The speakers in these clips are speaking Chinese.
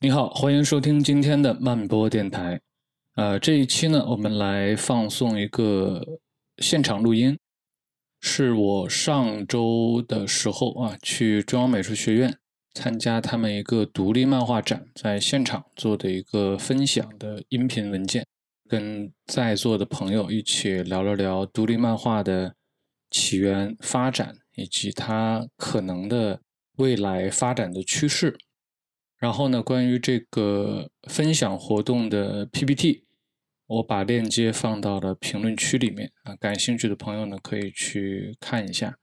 你好，欢迎收听今天的慢播电台。呃，这一期呢，我们来放送一个现场录音，是我上周的时候啊，去中央美术学院参加他们一个独立漫画展，在现场做的一个分享的音频文件，跟在座的朋友一起聊了聊独立漫画的起源、发展以及它可能的未来发展的趋势。然后呢，关于这个分享活动的 PPT，我把链接放到了评论区里面啊，感兴趣的朋友呢可以去看一下。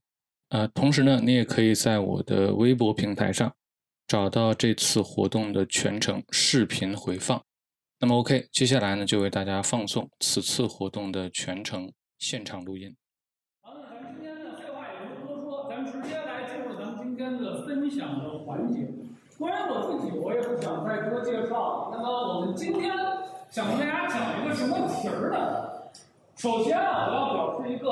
呃，同时呢，你也可以在我的微博平台上找到这次活动的全程视频回放。那么 OK，接下来呢就为大家放送此次活动的全程现场录音。好，那咱们今天的废话也不多说，咱们直接来进入咱们今天的分享的环节。关于我自己，我也不想再多介绍了。那么我们今天想跟大家讲一个什么题儿呢？首先啊，我要表示一个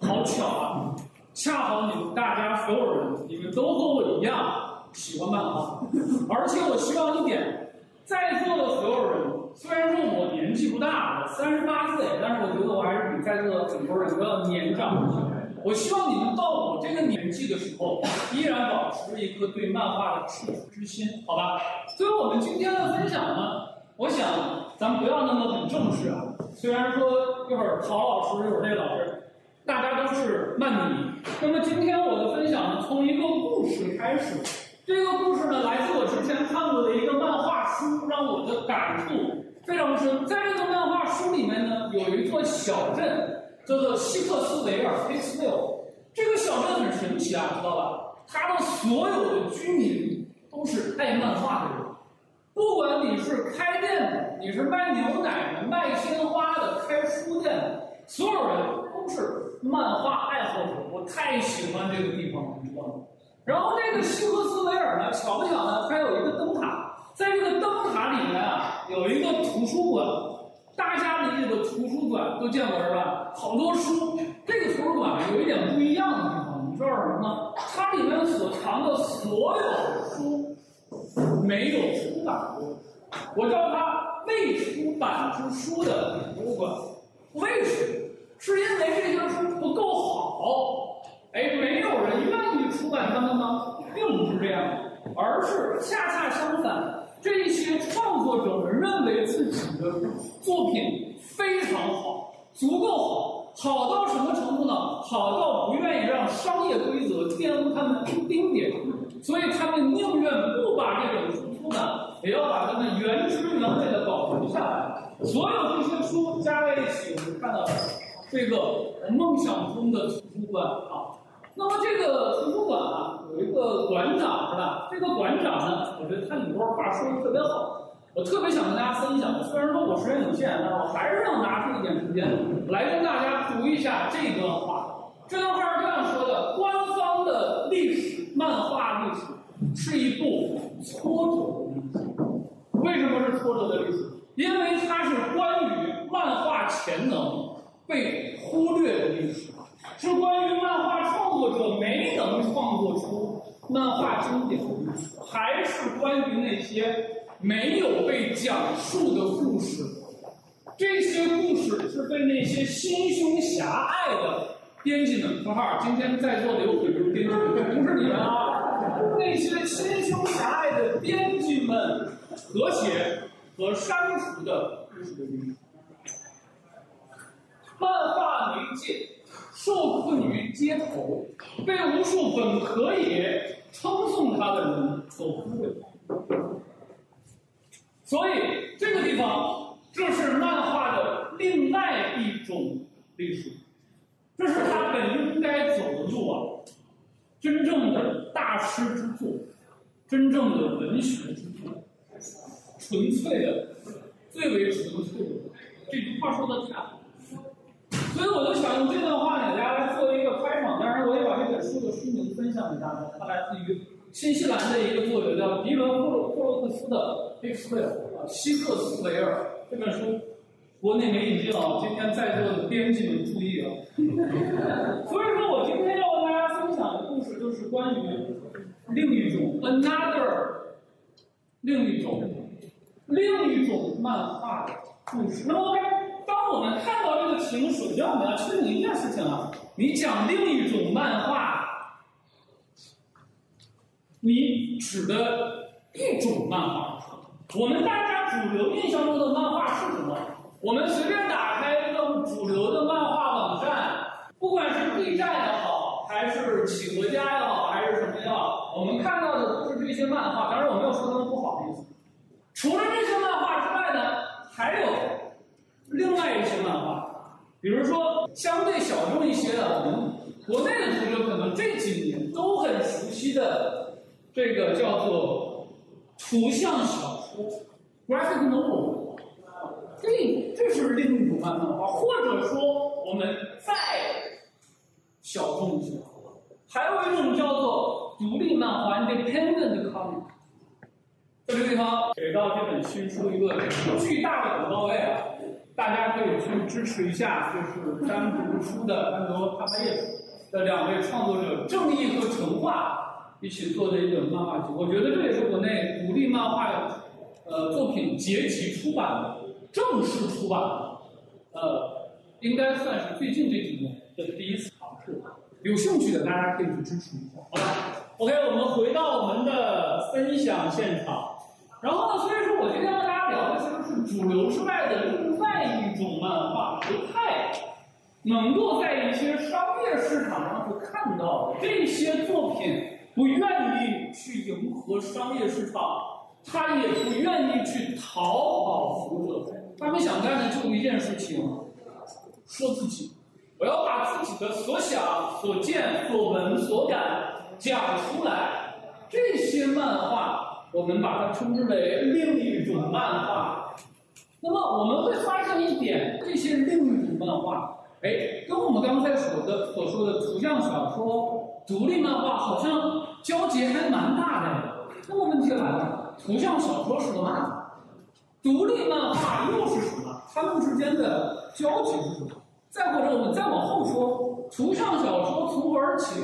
好巧啊，恰好你们大家所有人，你们都和我一样喜欢漫画，而且我希望一点，在座的所有人，虽然说我年纪不大，我三十八岁，但是我觉得我还是比在座的很多人都要年长一些。我希望你们到我这个年纪的时候，依然保持着一颗对漫画的赤子之心，好吧？所以我们今天的分享呢，我想咱们不要那么很正式啊。虽然说一会儿陶老师，一会儿那老师，大家都是漫迷。那么今天我的分享呢，从一个故事开始。这个故事呢，来自我之前看过的一个漫画书，让我的感触非常深。在这个漫画书里面呢，有一座小镇。叫做希克斯维尔 （Hicksville），这个小镇很神奇啊，知道吧？它的所有的居民都是爱漫画的人，不管你是开店的，你是卖牛奶的、卖鲜花的、开书店的，所有人都是漫画爱好者。我太喜欢这个地方了，你知道吗？然后这个希克斯维尔呢，巧不巧呢，它有一个灯塔，在这个灯塔里面啊，有一个图书馆。大家的这个图书馆都见过是吧？好多书。这个图书馆有一点不一样的地方，你知道什么吗？它里面所藏的所有书没有出版过。我叫它未出版之书的博物馆。为什么？是因为这些书不够好？哎，没有人愿意出版它们吗？并不是这样，而是恰恰相反。这一些创作者们认为自己的作品非常好，足够好，好到什么程度呢？好到不愿意让商业规则玷污他们一丁点，所以他们宁愿不把这本书出版，也要把它们原汁原味的保存下来。所有这些书加在一起，我们看到这个梦想中的图书馆啊。那么这个图书馆啊，有一个馆长是吧？这个馆长呢，我觉得他里边话说的特别好，我特别想跟大家分享。虽然说我时间有限，但是我还是要拿出一点时间来跟大家读一下这段话。这段话是这样说的：官方的历史漫画历史是一部挫折的历史。为什么是挫折的历史？因为它是关于漫画潜能被忽略的历史。是关于漫画创作者没能创作出漫画经典，还是关于那些没有被讲述的故事？这些故事是被那些心胸狭隘的编辑们（括号今天在座的有很多编辑，不是你们啊）那些心胸狭隘的编辑们和谐和删除的故事的历史。漫画媒介。受困于街头，被无数本可以称颂他的人所忽略。所以这个地方，这是漫画的另外一种历史，这是他本应该走的路啊！真正的大师之作，真正的文学之作，纯粹的，最为纯粹的。这句话说的太好。所以我就想用这段话给大家来做一个开场，当然我也把这本书的书名分享给大家。它来自于新西兰的一个作者叫迪伦·霍洛霍洛克斯的《Hicksville》啊，希克斯维尔这本书，国内没引进啊。今天在座的编辑们注意啊！所以说我今天要跟大家分享的故事，就是关于另一种 another，另一种另一种漫画的故事。那么 OK，我们看到这个题目，首先我们要确定一件事情啊，你讲另一种漫画，你指的一种漫画。我们大家主流印象中的漫画是什么？我们随便打开一个主流的漫画网站，不管是 B 站也好，还是企鹅家也好，还是什么也好，我们看到的都是这些漫画。当然，我没有说他们不好的意思。除了这些漫画之外呢，还有另外一些漫画，比如说相对小众一些的，我们国内的同学可能这几年都很熟悉的这个叫做图像小说 （graphic novel）。这这是另一种漫画，或者说我们再小众一些，还有一种叫做独立漫画 （independent comic）。在这个地方给到这本新书一个巨大的广告位啊，大家可以去支持一下，就是单独出的单独他们业的两位创作者正义和成化一起做的一本漫画集，我觉得这也是国内独立漫画呃作品结集出版的正式出版的，呃，应该算是最近这几年的第一次尝试。有兴趣的大家可以去支持一下，好吧？OK，我们回到我们的分享现场。然后呢，所以说我今天跟大家聊的其实是主流之外的另一种漫画，不太能够在一些商业市场上去看到的这些作品，不愿意去迎合商业市场，他也不愿意去讨好读者，他们想干的就一件事情，说自己，我要把自己的所想、所见、所闻、所感讲出来，这些漫画。我们把它称之为另一种漫画。那么我们会发现一点，这些另一种漫画，哎，跟我们刚才说的所说的图像小说、独立漫画好像交集还蛮大的。那么问题来了，图像小说是个嘛，独立漫画又是什么？它们之间的交集是什么？再或者我们再往后说，图像小说从何而起？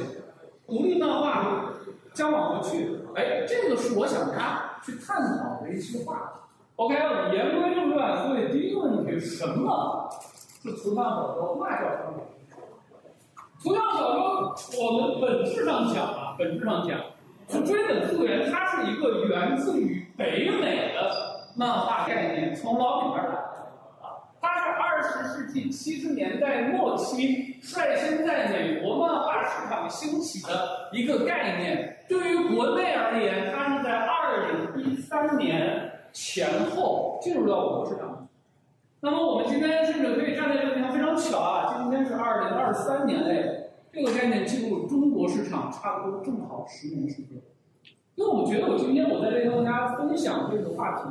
独立漫画将往何去？哎，这个是我想他去探讨的一些话题。OK，言归正传，所以第一个问题，什么是图像小说？那叫什么？图像小说，我们本质上讲啊，本质上讲，是追本溯源，它是一个源自于北美的漫画概念，从老里边来的啊。它是二十世纪七十年代末期率先在美国漫画市场兴起的一个概念。对于国内而言，它是在二零一三年前后进入到我国市场。那么我们今天甚至可以站在这个地方，非常巧啊，今天是二零二三年嘞，这个概念进入中国市场差不多正好十年时间。因为我觉得我今天我在这里跟大家分享这个话题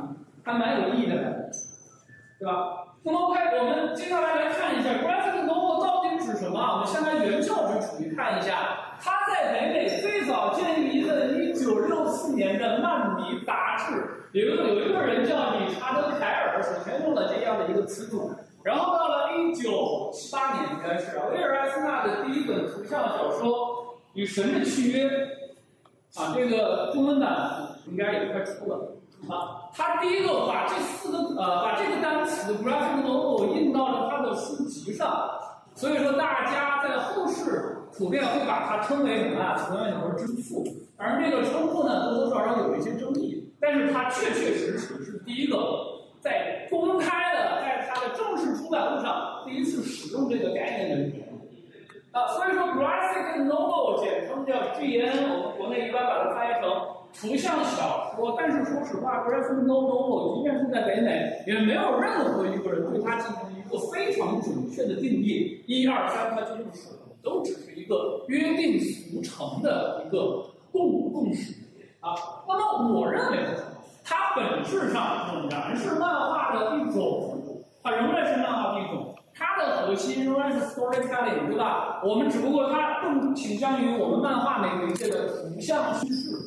还蛮有意义的，对吧？那么 OK，我们接下来来看一下 graphic novel 啊？我们先来原教旨主义看一下。它在北美最早建于一个1964年的漫迷杂志，有一个有一个人叫理查德·凯尔，首先用了这样的一个词组。然后到了1978年，应该是威尔·艾斯纳的第一本图像小说《与神的契约》，啊，这个中文版应该也快出了。啊，他第一个把这四个呃，把这个单词 graphic novel 印到了他的书籍上，所以说大家在后世。普遍会把它称为什么啊？图像小说之父。而，这个称呼呢，多多少少有一些争议。但是它确确实实是第一个在公开的，在它的正式出版物上第一次使用这个概念的人。啊，所以说 graphic novel 简称叫 GN，我们国内一般把它翻译成图像小说。但是说实话，graphic novel 即便是在北美，也没有任何一个人对它进行一个非常准确的定义。一二三，它就是都只是一个约定俗成的一个共共识啊。那么我认为，它本质上仍然是漫画的一种，它仍然是漫画的一种，它的核心仍然是 storytelling，对吧？我们只不过它更倾向于我们漫画媒介的图像叙事。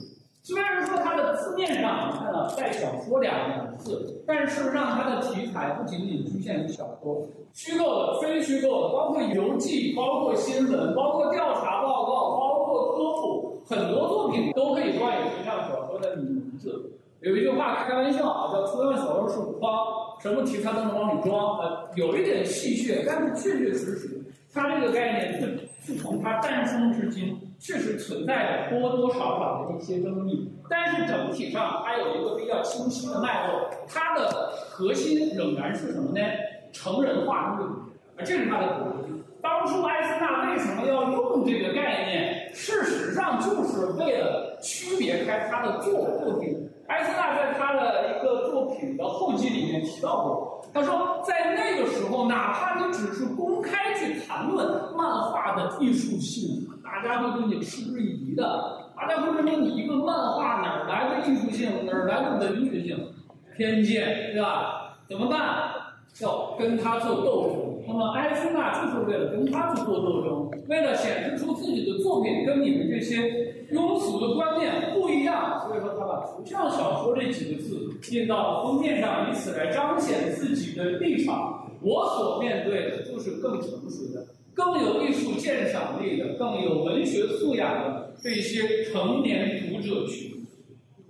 虽然说它的字面上你看到带小说两个字，但是让它的题材不仅仅局限于小说，虚构的、非虚构的，包括游记、包括新闻、包括调查报告、包括科普，很多作品都可以冠以图像小说的名字。有一句话开玩笑啊，叫“图像小说是五方，什么题材都能往里装”。呃，有一点戏谑，但是确确实实，它这个概念是自从它诞生至今，确实存在着多多少少的一些争议。但是整体上，它有一个比较清晰的脉络，它的核心仍然是什么呢？成人化论，啊，这是它的核心。当初艾斯纳为什么要用这个概念？事实上，就是为了区别开他的作作品。艾斯纳在他的一个作品的后记里面提到过，他说，在那个时候，哪怕你只是公开去谈论漫画的艺术性，大家会对你嗤之以鼻的，大家会认为你一个漫画哪儿来的艺术性，哪儿来的文学性，偏见，对吧？怎么办？要跟他做斗争。那么埃斯纳就是为了跟他去做斗争，为了显示出自己的作品跟你们这些庸俗的观念不一样，所以说他把图像小说这几个字印到了封面上，以此来彰显自己的立场。我所面对的就是更成熟的、更有艺术鉴赏力的、更有文学素养的这些成年读者群。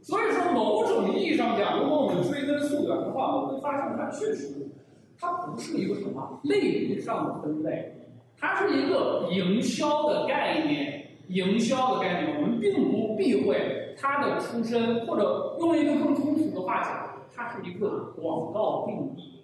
所以说，某种意义上讲，如果我们追根溯源的话，我会发现它确实。它不是一个什么类别上的分类，它是一个营销的概念，营销的概念，我们并不避讳它的出身，或者用一个更通俗的话讲，它是一个广告定义，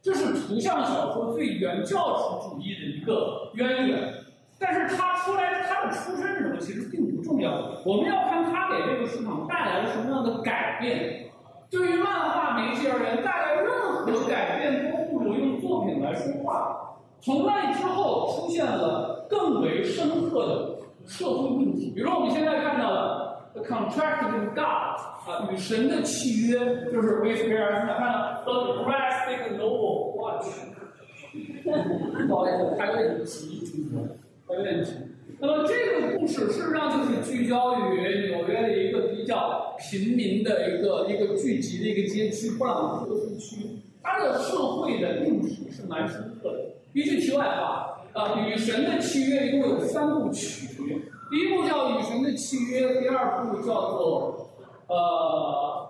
这是图像小说最原教旨主义的一个渊源。但是它出来，它的出身是什么，其实并不重要，我们要看它给这个市场带来了什么样的改变。对于漫画媒介而言，带来任何改变都我用作品来说话。从那之后，出现了更为深刻的社会问题，比如说我们现在看到的《The Contract with God》啊，与神的契约，就是维斯比尔看《The Graphic Novel》，我去，不好意思，还有点急，还有点急。那么这个故事事实上就是聚焦于纽约的一个比较平民的一个一个聚集的一个街区——布朗克斯区。它的社会的命题是蛮深刻的。一句题外话，呃，《与神的契约》一共有三部曲，第一部叫《与神的契约》，第二部叫做呃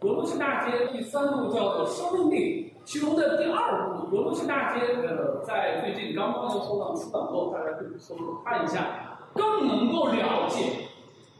《罗布西大街》，第三部叫做《生命力》。其中的第二部《罗布西大街》呃，在最近刚刚又收到出版后，大家可以搜索看一下，更能够了解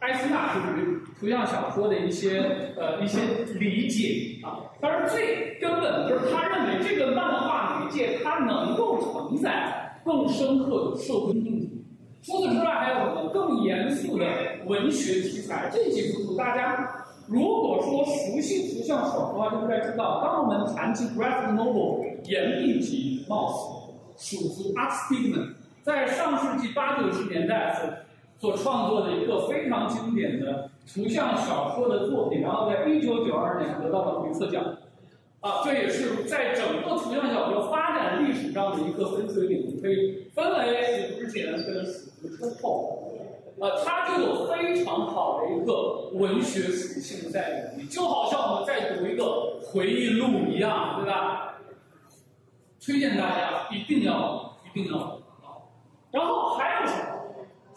埃斯纳对于图像小说的一些呃一些理解啊。当然，最根本的就是他认为这个漫画媒介它能够承载更深刻的社会命题。除此之外，还有什么更严肃的文学题材？这几幅图大家。如果说熟悉图像小说的话，就应该知道，当我们谈及 graphic novel，言必及 mouse，属于 a r t s t i g m a n 在上世纪八九十年代所所创作的一个非常经典的图像小说的作品，然后在一九九二年得到了普利策奖。啊，这也是在整个图像小说发展历史上的一个分水岭，可以分为史之前跟史之后。呃，它就有非常好的一个文学属性在里面，就好像我们在读一个回忆录一样，对吧？推荐大家一定要一定要然后还有什么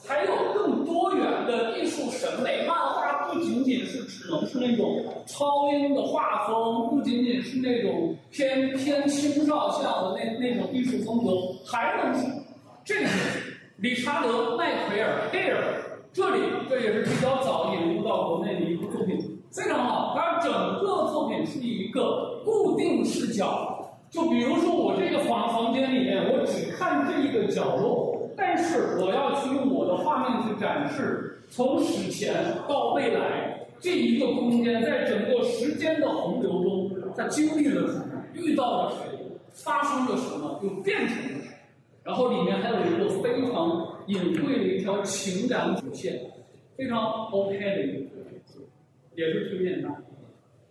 还有更多元的艺术审美，漫画不仅仅是只能是那种超英的画风，不仅仅是那种偏偏青少向的那那种艺术风格，还能是这个。理查德·麦奎尔 （Hare），这里这也是比较早引入到国内的一部作品，非常好。它整个作品是一个固定视角，就比如说我这个房房间里面，我只看这一个角落，但是我要去用我的画面去展示从史前到未来这一个空间，在整个时间的洪流中，它经历了什么，遇到了谁，发生了什么，又变成了什么。然后里面还有一个非常隐晦的一条情感主线，非常 OK 的一个，也是推荐的。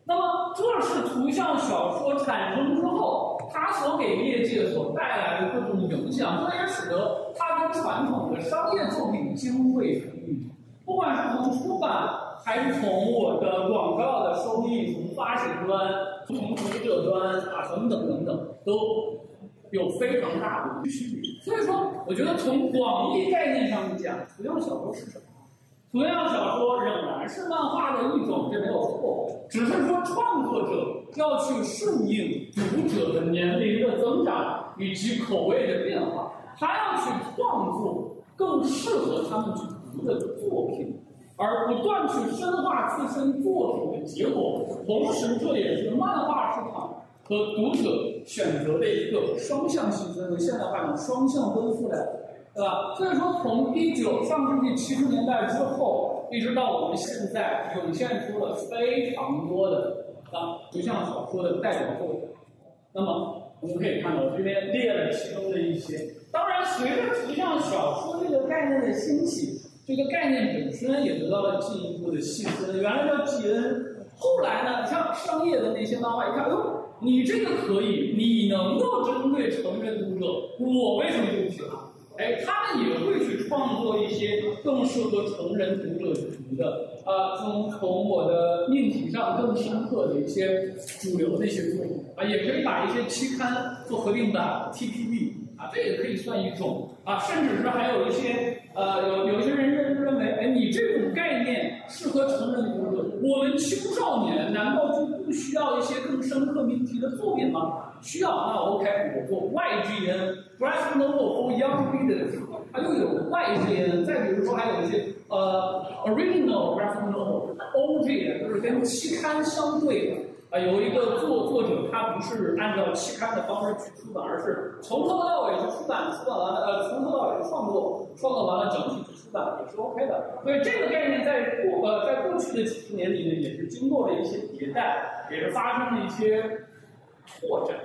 那么这是图像小说产生之后，它所给业界所带来的各种影响，这也使得它跟传统的商业作品泾渭分明。不管是从出版，还是从我的广告的收益，从发行端，从读者端啊等等等等，都。有非常大的区别，所以说，我觉得从广义概念上讲，图像小说是什么？图像小说仍然是漫画的一种，这没有错。只是说创作者要去顺应读者的年龄的增长以及口味的变化，他要去创作更适合他们去读的作品，而不断去深化自身作品的结果。同时，这也是漫画市场和读者选择的一个双向性，分为现代化的双向奔赴的。对吧？所以说，从一九上世纪七十年代之后，一直到我们现在，涌现出了非常多的啊图像小说的代表作。那么，我们可以看到，这边列了其中的一些。当然，随着图像小说这个概念的兴起，这个概念本身也得到了进一步的细分。原来叫 GN，后来呢，像商业的那些漫画，一看，哟，你这个可以，你能够针对成人读者，我为什么就不行啊？哎，他们也会去创作一些更适合成人读者读的，啊，从从我的命题上更深刻的一些主流的一些作品，啊，也可以把一些期刊做合并版 TPB，啊，这也可以算一种，啊，甚至是还有一些，呃，有有一些人认为，哎，你这种概念适合成人的读者，我们青少年难道就不需要一些更深刻命题的作品吗？需要，那 OK，我做 YGN，Graph novel for young readers，它又有 YGN，再比如说还有一些呃 original Graph novel，OGN，就是跟期刊相对的，啊，有一个作作者他不是按照期刊的方式去出版，而是从头到尾去出版，出版完了，呃，从头到尾创作，创作完了整体去出版也是 OK 的。所以这个概念在过呃在过去的几十年里呢，也是经过了一些迭代，也是发生了一些。拓展。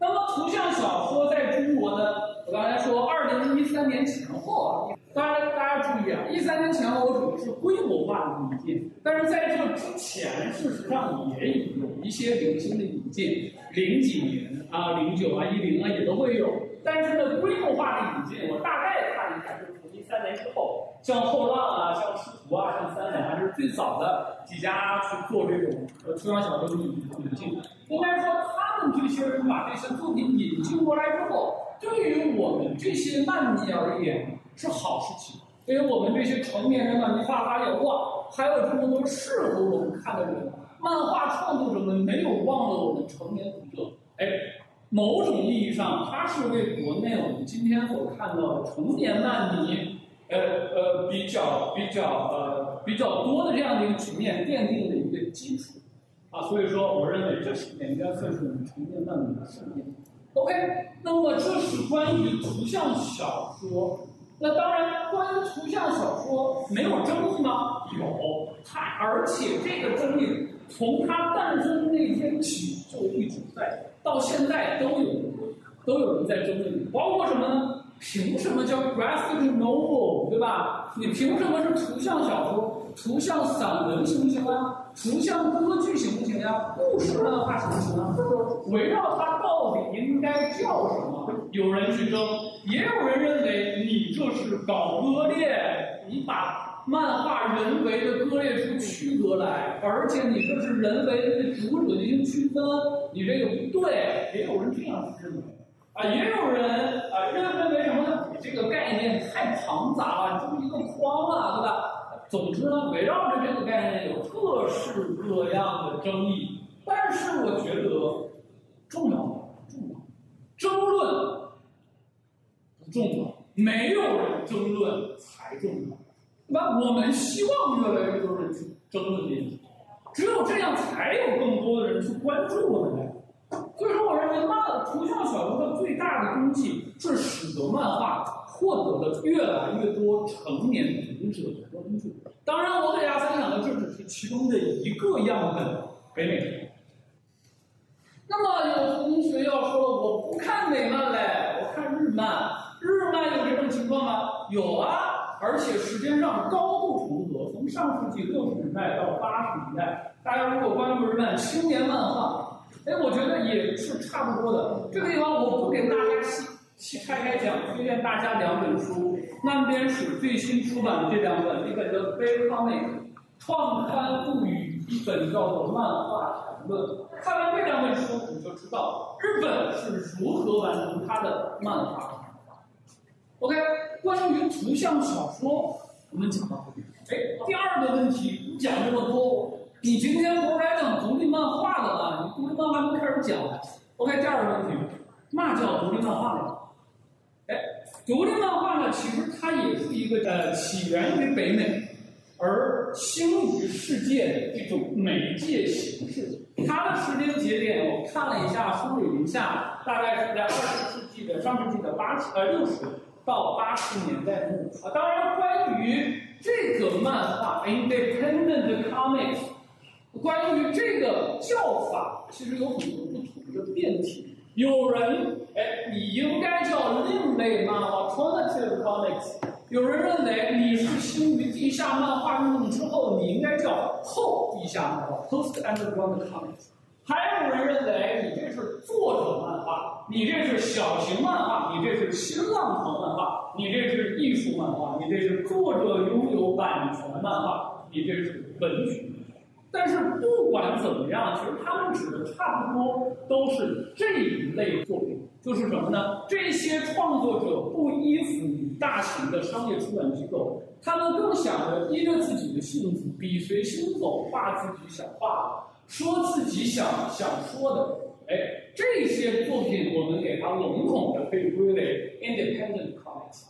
那么图像小说在中国呢？我刚才说，二零一三年前后啊，当然大家注意啊，一三年前我指的是规模化的引进，但是在这之前，事实上也有一些零星的引进，零几年啊，零九啊，一零啊也都会有。但是呢，规模化的引进，我大概看一下，就是从一三年之后，像后浪啊，像视图啊，像三联，啊，就是最早的几家去做这种呃图像小说的引引进。应该说，他们这些人把这些作品引进过来之后，对于我们这些漫迷而言是好事情。因为我们这些成年人呢，你发发现哇，还有这么多适合我们看的人，漫画创作者们没有忘了我们成年读者。哎，某种意义上，它是为国内我们今天所看到的成年漫迷，呃呃，比较比较呃比较多的这样的一个局面奠定的一个基础。啊，所以说，我认为这是应该算是我们成年漫迷的盛宴。OK，那么这是关于图像小说。那当然，关于图像小说没有争议吗？有，它而且这个争议从它诞生那天起就一直在，到现在都有都有人在争论。包括什么呢？凭什么叫 graphic novel，对吧？你凭什么是图像小说？图像散文行不行啊？图像歌剧行不行呀？故事漫画行不行啊？围绕它到底应该叫什么？有人去争，也有人认为你这是搞割裂，你把漫画人为的割裂出区隔来，而且你这是人为的对读者进行区分，你这个不对。也有人这样认为，啊，也有人啊认认为什么呢？你这个概念太庞杂了，这么一个框啊，对吧？总之呢，围绕着这个概念有各式各样的争议，但是我觉得重要吗？重要，争论不重要，没有人争论才重要，那？我们希望越来越多人去争论这些，只有这样才有更多的人去关注我们。所以说，我认为漫图像小说的最大的功绩是使得漫画。获得了越来越多成年读者的关注。当然，我给大家分享的这只是其中的一个样本，北美。那么有同学要说了，我不看美漫嘞，我看日漫。日漫有这种情况吗？有啊，而且时间上高度重合。从上世纪六十年代到八十年代，大家如果关注日漫青年漫画，哎，我觉得也是差不多的。这个地方我不给大家细细。拆开讲，推荐大家两本书。漫边史最新出版的这两本，一本叫《悲康美创刊物语》，一本叫做《漫画谈论》。看完这两本书，你就知道日本是如何完成它的漫画。OK，关于图像小说，我们讲到这里。哎，第二个问题，你讲这么多，你今天不是来讲独立漫画的吗？你独立漫画还没开始讲。OK，第二个问题，嘛叫独立漫画呢？哎，独立漫画呢，其实它也是一个呃起源于北美，而兴于世界的一种媒介形式。它的时间节点我看了一下，梳理了一下，大概是在二十世纪的上世纪的八十呃六十到八十年代末啊。当然，关于这个漫画 Independent Comics，关于这个叫法，其实有很多不同的辩题。有人哎，你应该叫另类漫画 Alternative Comics。有人认为你是兴于地下漫画运动之后，你应该叫后地下漫画 Post Underground Comics。还有人认为你这是作者漫画，你这是小型漫画，你这是新浪潮漫画，你这是艺术漫画，你这是作者拥有版权漫画，你这是文学。但是不管怎么样，其实他们指的差不多都是这一类作品，就是什么呢？这些创作者不依附于大型的商业出版机构，他们更想着依着自己的性子，笔随心走，画自己想画的，说自己想想说的。哎，这些作品我们给它笼统的可以归为 independent comics。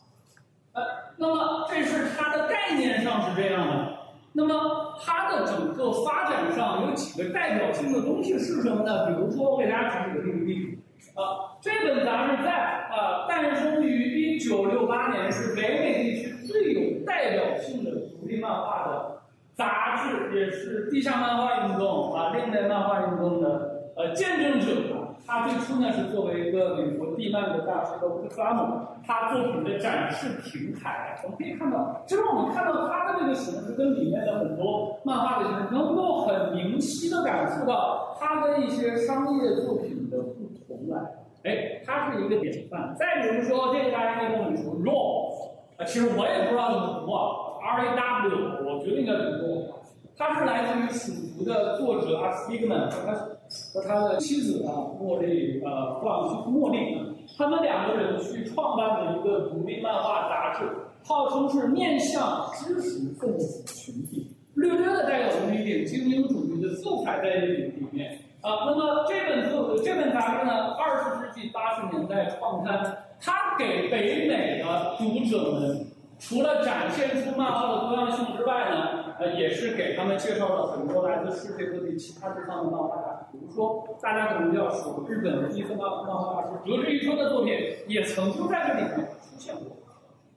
呃，那么这是它的概念上是这样的。那么它的整个发展上有几个代表性的东西是什么呢？比如说，我给大家举几个例子啊。这本杂志在啊诞生于一九六八年，是北美地区最有代表性的独立漫画的杂志，也是地下漫画运动啊另类漫画运动的呃见证者。他最初呢是作为一个美国地漫的大师的克拉姆，他作品的展示平台，我们可以看到，就是我们看到他的这个形式跟里面的很多漫画的形式，能够很明晰的感受到他跟一些商业作品的不同来。哎，他是一个典范。再比如说，这个大家应该都很熟，Raw，啊，其实我也不知道怎么读啊，R A W，我觉得应该读 Raw。他是来自于蜀族的作者阿斯蒂格曼，他。和他的妻子啊，茉莉，呃，弗朗西斯茉莉，他们两个人去创办了一个独立漫画杂志，号称是面向知识分子群体，略略的带有那么一点精英主义的色彩在里里面啊。那么这本作这本杂志呢，二十世纪八十年代创刊，它给北美的读者们，除了展现出漫画的多样性之外呢。呃，也是给他们介绍了很多来自世界各地其他地方的漫画，比如说大家可能比较熟日本的第一个漫漫画大师德志一春的作品，也曾经在这里面出现过。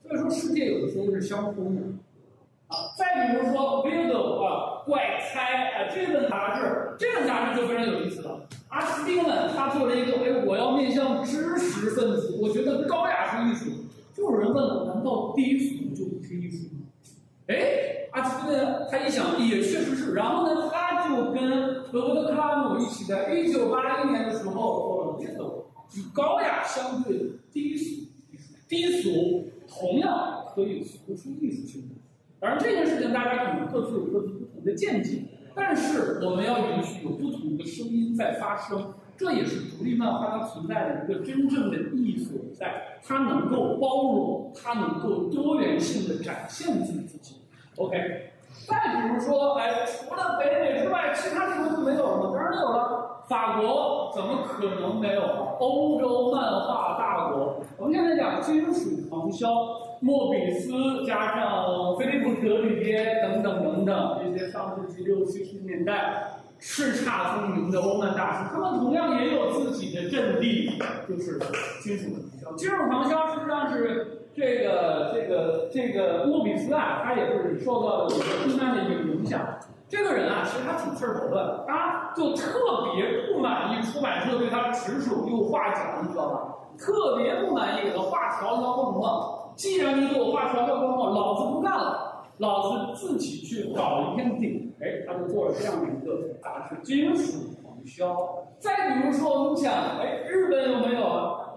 所以说，世界有的时候是相通的。啊，再比如说 b i l d o 啊，怪猜啊，这本杂志，这本杂志就非常有意思了。阿斯汀呢，他做了一个，哎，我要面向知识分子，我觉得高雅是艺术。就有人问了，难道低俗就不是艺术吗？哎，阿斯呢？他一想，也确实是。然后呢，他就跟罗伯特·克拉姆一起，在一九八一年的时候做了这个与高雅相对的低俗。低俗同样可以突出艺术性。当然，这件事情大家可能各自有各自不同的见解，但是我们要允许有不同的声音在发声。这也是独立漫画它存在的一个真正的意义所在，它能够包容，它能够多元性的展现自己。OK，再比如说，哎，除了北美之外，其他地方就没有了吗？当然有了，法国怎么可能没有？欧洲漫画大国，我们现在讲金属狂销，莫比斯加上菲利普·德里耶等等等等这些上世纪六七十年代。叱咤风云的欧曼大师，他们同样也有自己的阵地，就是金属狂销。金属狂销实际上是这个这个这个莫比斯啊，他也是受到了这个动漫的一个影响。这个人啊，其实他挺刺头的，他就特别不满意出版社对他指手又画脚，你知道吧？特别不满意给他画条条框框。既然你给我画条条框框，老子不干了。老子自己去搞一片地，哎，他就做了这样的一个杂志《金属狂销》。再比如说，我们讲，哎，日本有没有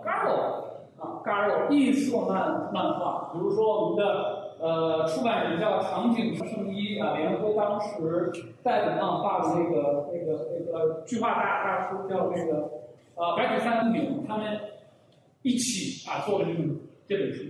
Garo 啊？Garo 异色漫漫画，比如说我们的呃出版人叫长井胜一啊，联合当时在本漫画的那个那个那个巨画大大叔叫那个呃白土三明，他们一起啊做了这本这本书。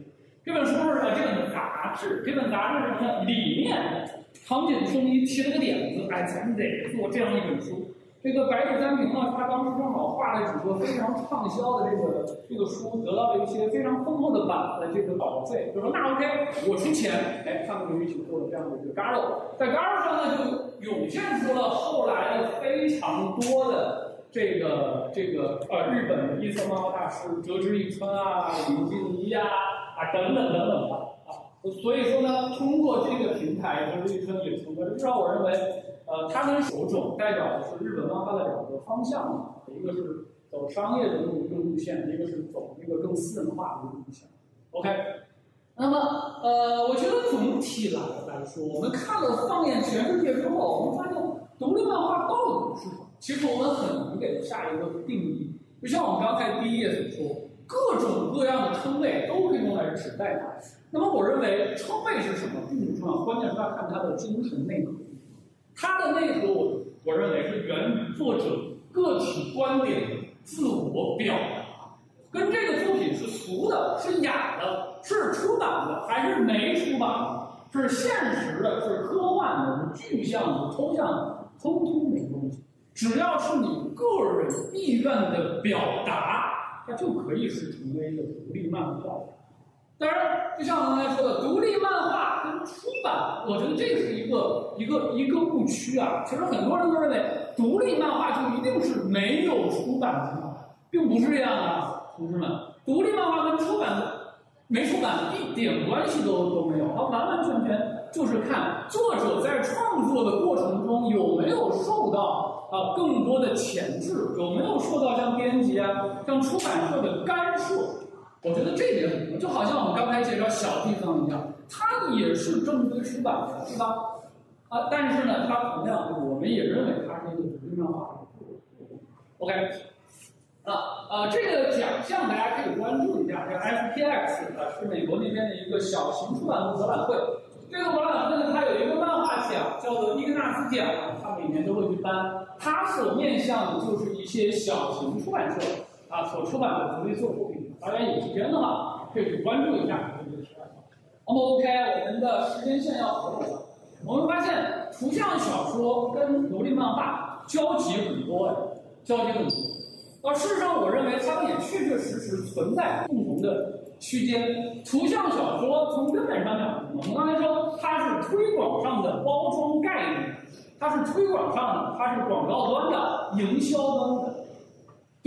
这本书是呃这本杂志，这本杂志是什么呢？里面唐景崧一提了个点子，哎，咱们得做这样一本书。这个白纸三平呢，他当时正好画了几个非常畅销的这个这个书，得到了一些非常丰厚的版的这个稿费，就说那 OK，我出钱，哎，他们就一起做了这样的一个 Garo，在 Garo 上呢就涌现出了后来的非常多的这个这个呃日本的一色漫画大师折枝一村啊、林静怡啊啊等等等等吧啊，所以说呢，通过这个平台，折枝一村也成为至少我认为。呃，它跟手冢代表的是日本漫画的两个方向嘛，一个是走商业的路路路线，一个是走那个更私人化的路线。OK，那么呃，我觉得总体来来说，我们看了放眼全世界之后，我们发现独立漫画到底是什么？其实我们很难给它下一个定义。就像我们刚才第一页所说，各种各样的称谓都可以用来指代它。那么我认为称谓是什么并不重要，关键是要看它的精神内核。它的内核，我我认为是源于作者个体观点的自我表达，跟这个作品是俗的、是雅的、是出版的还是没出版的，是现实的、是科幻的、是具象的、抽象的，通通没关系。只要是你个人意愿的表达，它就可以是成为一个独立漫画。当然，就像我刚才说的，独立漫画跟出版，我觉得这是一个一个一个误区啊。其实很多人都认为，独立漫画就一定是没有出版的，并不是这样啊，同志们。独立漫画跟出版没出版一点关系都都没有，它完完全全就是看作者在创作的过程中有没有受到啊更多的潜质，有没有受到像编辑啊、像出版社的干涉。我觉得这点很重要，就好像我们刚才介绍小地方一样，它也是正规出版的，是吧？啊，但是呢，它同样，我们也认为它是一个独立漫画。OK，啊啊，这个奖项大家可以关注一下，这个 SPX 啊，是美国那边的一个小型出版物博览会。这个博览会呢，它有一个漫画奖，叫做伊格纳斯奖，它每年都会去颁，它所面向的就是一些小型出版社啊所出版的独立作品。大家有时间的话，可以去关注一下这个题外话。那么 OK，我们的时间线要合拢了。我们发现图像小说跟独立漫画交集很多呀，交集很多。而事实上，我认为它们也确确实实存在共同的区间。图像小说从根本上讲，我们刚才说它是推广上的包装概念，它是推广上的，它是广告端的、营销端的。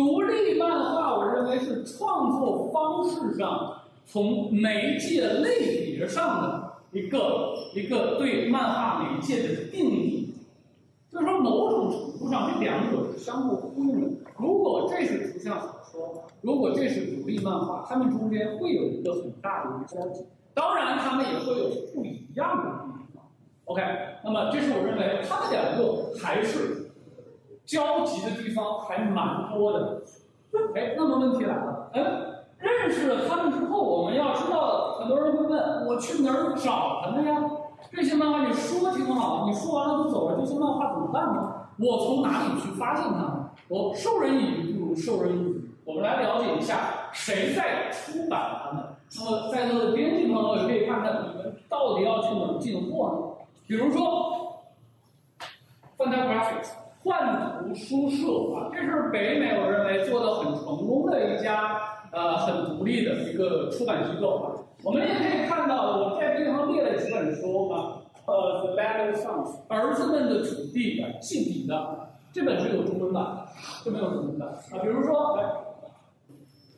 独立漫画，我认为是创作方式上从媒介类别上的一个一个对漫画媒介的定义。就是说，某种程度上，这两者是相互呼应的。如果这是图像小说，如果这是独立漫画，它们中间会有一个很大的一个交集。当然，它们也会有不一样的地方。OK，那么这是我认为它们两个还是。交集的地方还蛮多的，哎，那么问题来了，哎，认识了他们之后，我们要知道，很多人会问，我去哪儿找他们呀？这些漫画你说挺好，你说完了就走了，这些漫画怎么办呢？我从哪里去发现他们？我授人以鱼不如授人以渔，我们来了解一下谁在出版他们。那么在座的编辑朋友也可以看看，你们到底要去哪儿进货呢？比如说，Fantagraphics。幻图书社啊，这是北美我认为做的很成功的一家呃很独立的一个出版机构啊。我们也可以看到，我在这地方列了几本书啊，呃，《The Land of Sons》儿子们的土地的记笔的这本是有中文版，这没有中文版啊。比如说，哎，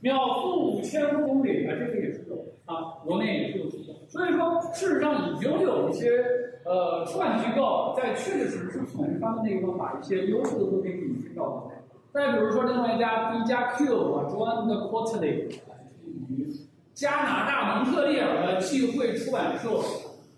秒速五千公里啊，这个也是有啊，国内也是有出。所以说，事实上已经有一些。呃，出版机构在确确实实从他们那个地方把一些优秀的作品给你介绍过来。再比如说，另外一家第一家 Q 啊，John Quarterly，于加拿大蒙特利尔的聚会出版社。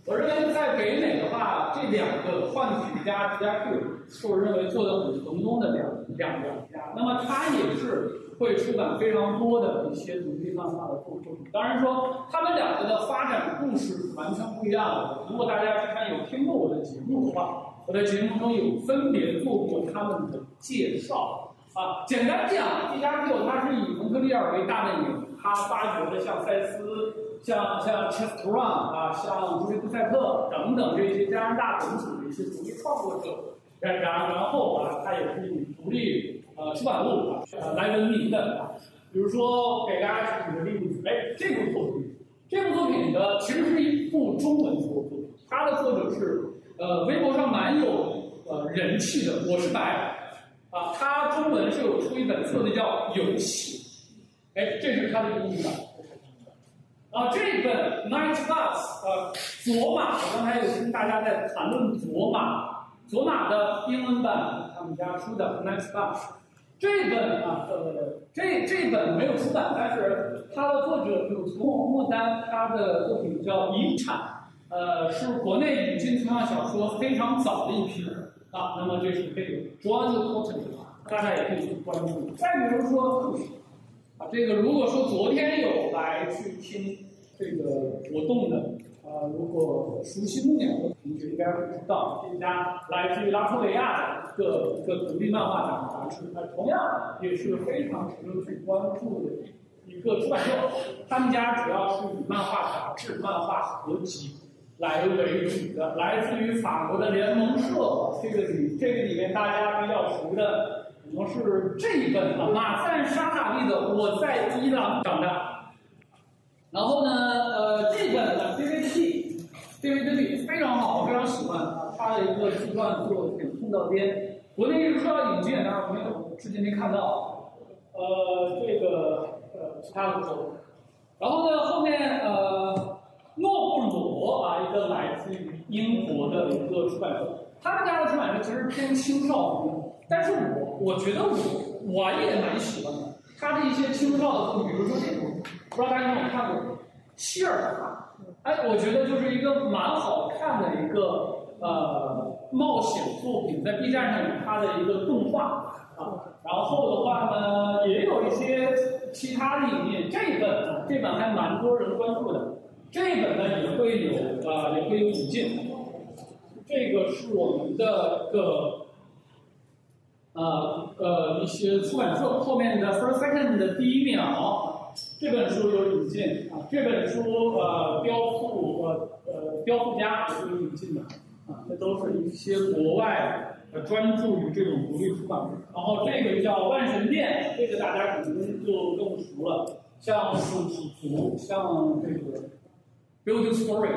我认为在北美的话，这两个幻曲家这家 Q 是我认为做的很成功的两两两家。那么它也是。会出版非常多的一些独立漫画的作品。当然说，他们两个的发展故事完全不一样的。如果大家之前有听过我的节目的话，我在节目中有分别做过他们的介绍。啊，简单讲，蒂加 Q 他是以蒙特利尔为大本营，他发掘了像塞斯、像像 c h e s t r o n 啊，像朱利布塞特等等这些加拿大本土的一些独立创作者，然然然后啊，他也是以独立呃出版物啊呃来闻名的啊。比如说给大家举个例子，哎，这部作品，这部作品的其实是一部中文作品，它的作者是呃微博上蛮有呃人气的，我是白啊，他中文是有出一本册子叫《游戏》，哎，这是他的英语版。啊，这一本 Night Bus，呃，左马，我刚才有听大家在谈论左马，左马的英文版，他们家出的 Night Bus，这本啊，呃，这这本没有出版，但是它的作者有从墨丹，他的作品叫《遗产》，呃，是国内引进图像小说非常早的一批人啊，那么这是这个 John Cotton，大家也可以去关注。再比如说。啊，这个如果说昨天有来去听这个活动的，呃，如果熟悉木鸟的同学应该会知道，这家来自于拉脱维亚的一个一个独立漫画杂志，呃，同样也是非常值得去关注的一个出版社。他们家主要是以漫画杂志、漫画合集来为主的，来自于法国的联盟社，这个里这个里面大家比较熟的。可能是这一本啊，马赞沙塔利的《我在伊朗长大》，然后呢，呃，这本呢，DVD，DVD 非常好，非常喜欢啊，它的一个自传做的很到边，国内一直说要引进，但是没有，至今没看到。呃，这个呃，其他的不说。然后呢，后面呃，诺布罗啊，一个来自于英国的一个出版社，他们家的出版社其实偏青少年。但是我我觉得我我也蛮喜欢的，他的一些青少的，比如说这种，不知道大家有没有看过《希尔达》？哎，我觉得就是一个蛮好看的一个呃冒险作品，在 B 站上有它的一个动画啊。然后的话呢，也有一些其他的影片，这本啊这本还蛮多人关注的，这本呢也会有啊也会有引进。这个是我们的个。呃呃，一些出版社后面的 first second 的第一秒，这本书有引进啊，这本书呃雕塑呃呃雕塑家也有引进的啊，这都是一些国外呃专注于这种独立出版。然后这个叫万神殿，这个大家可能就更熟了，像蜀族，像这个 building story。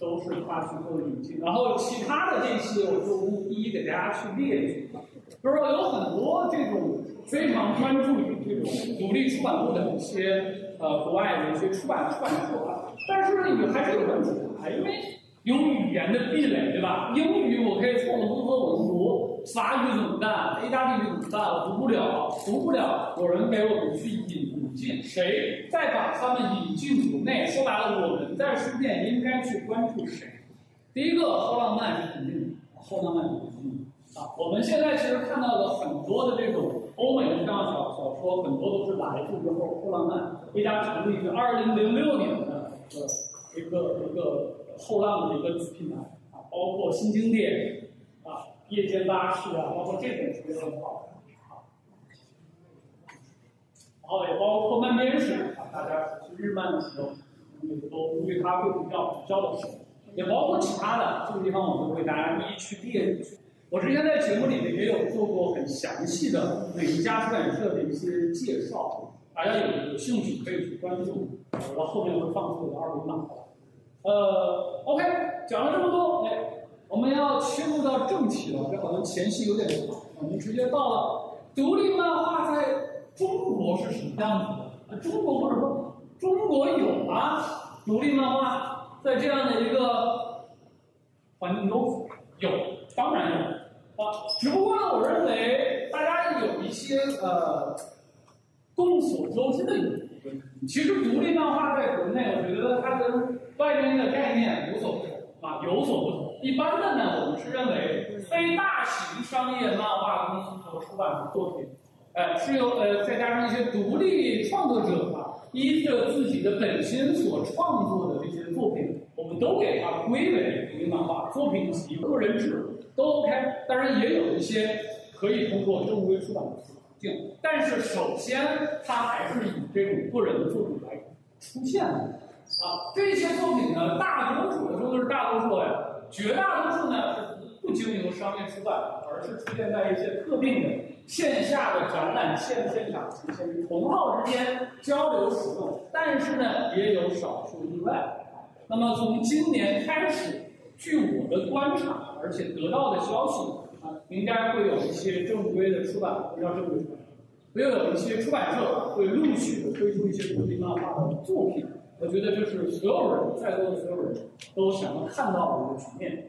都是他去做引进，然后其他的这些我就一一给大家去列举了。就是说有很多这种非常专注于这种独立出版物的一些呃国外的一些出版出版社啊，但是呢也还是有问题的，因为。有语言的壁垒，对吧？英语我可以错的不错我读，法语怎么办？意大利语怎么办？我读不了，读不了。有人给我们去引进，谁再把他们引进国内？说白了，我们在书店应该去关注谁？第一个，后浪漫是肯定的，后浪漫是肯定的啊。我们现在其实看到了很多的这种欧美的这样小小说，很多都是来自于后后浪漫。一家成立于二零零六年的一个一个一个。后浪的一个子品牌啊，包括新经典啊，夜间巴士啊，包括这本书也很好，然后也包括漫边史啊，大家学日漫的时候，也都对它会比较比较的熟，也包括其他的，这个地方我们会大家一一去列举。我之前在节目里面也有做过很详细的每一家出版社的一些介绍，大家有有兴趣可以去关注，我后面会放出我的二维码。呃，OK，讲了这么多，哎，我们要切入到正题了。这好像前戏有点长，我们直接到了独立漫画在中国是什么样子的？中国或者说中国有吗？独立漫画在这样的一个环境中有，当然有啊。只不过呢，我认为大家有一些呃众所周知的一个问题，其实独立漫画在国内，我觉得它跟外边的概念有所不同啊，有所不同。一般的呢，我们是认为非大型商业漫画公司所出版的作品，哎，是由呃再加上一些独立创作者啊，依着自己的本心所创作的这些作品，我们都给它归为独立漫画作品集、个人制都 OK。当然也有一些可以通过正规出版的途径，但是首先它还是以这种个人的作品来出现的。啊，这些作品呢，大多数我说都是大多数呀，绝大多数呢是不经由商业出版，而是出现在一些特定的线下的展览现现场呈现于，同好之间交流使用。但是呢，也有少数例外。那么从今年开始，据我的观察，而且得到的消息啊，应该会有一些正规的出版，不叫正规出版，会有一些出版社会陆续的推出一些独立漫画的作品。我觉得这是所有人在座的所有人都想要看到的一个局面。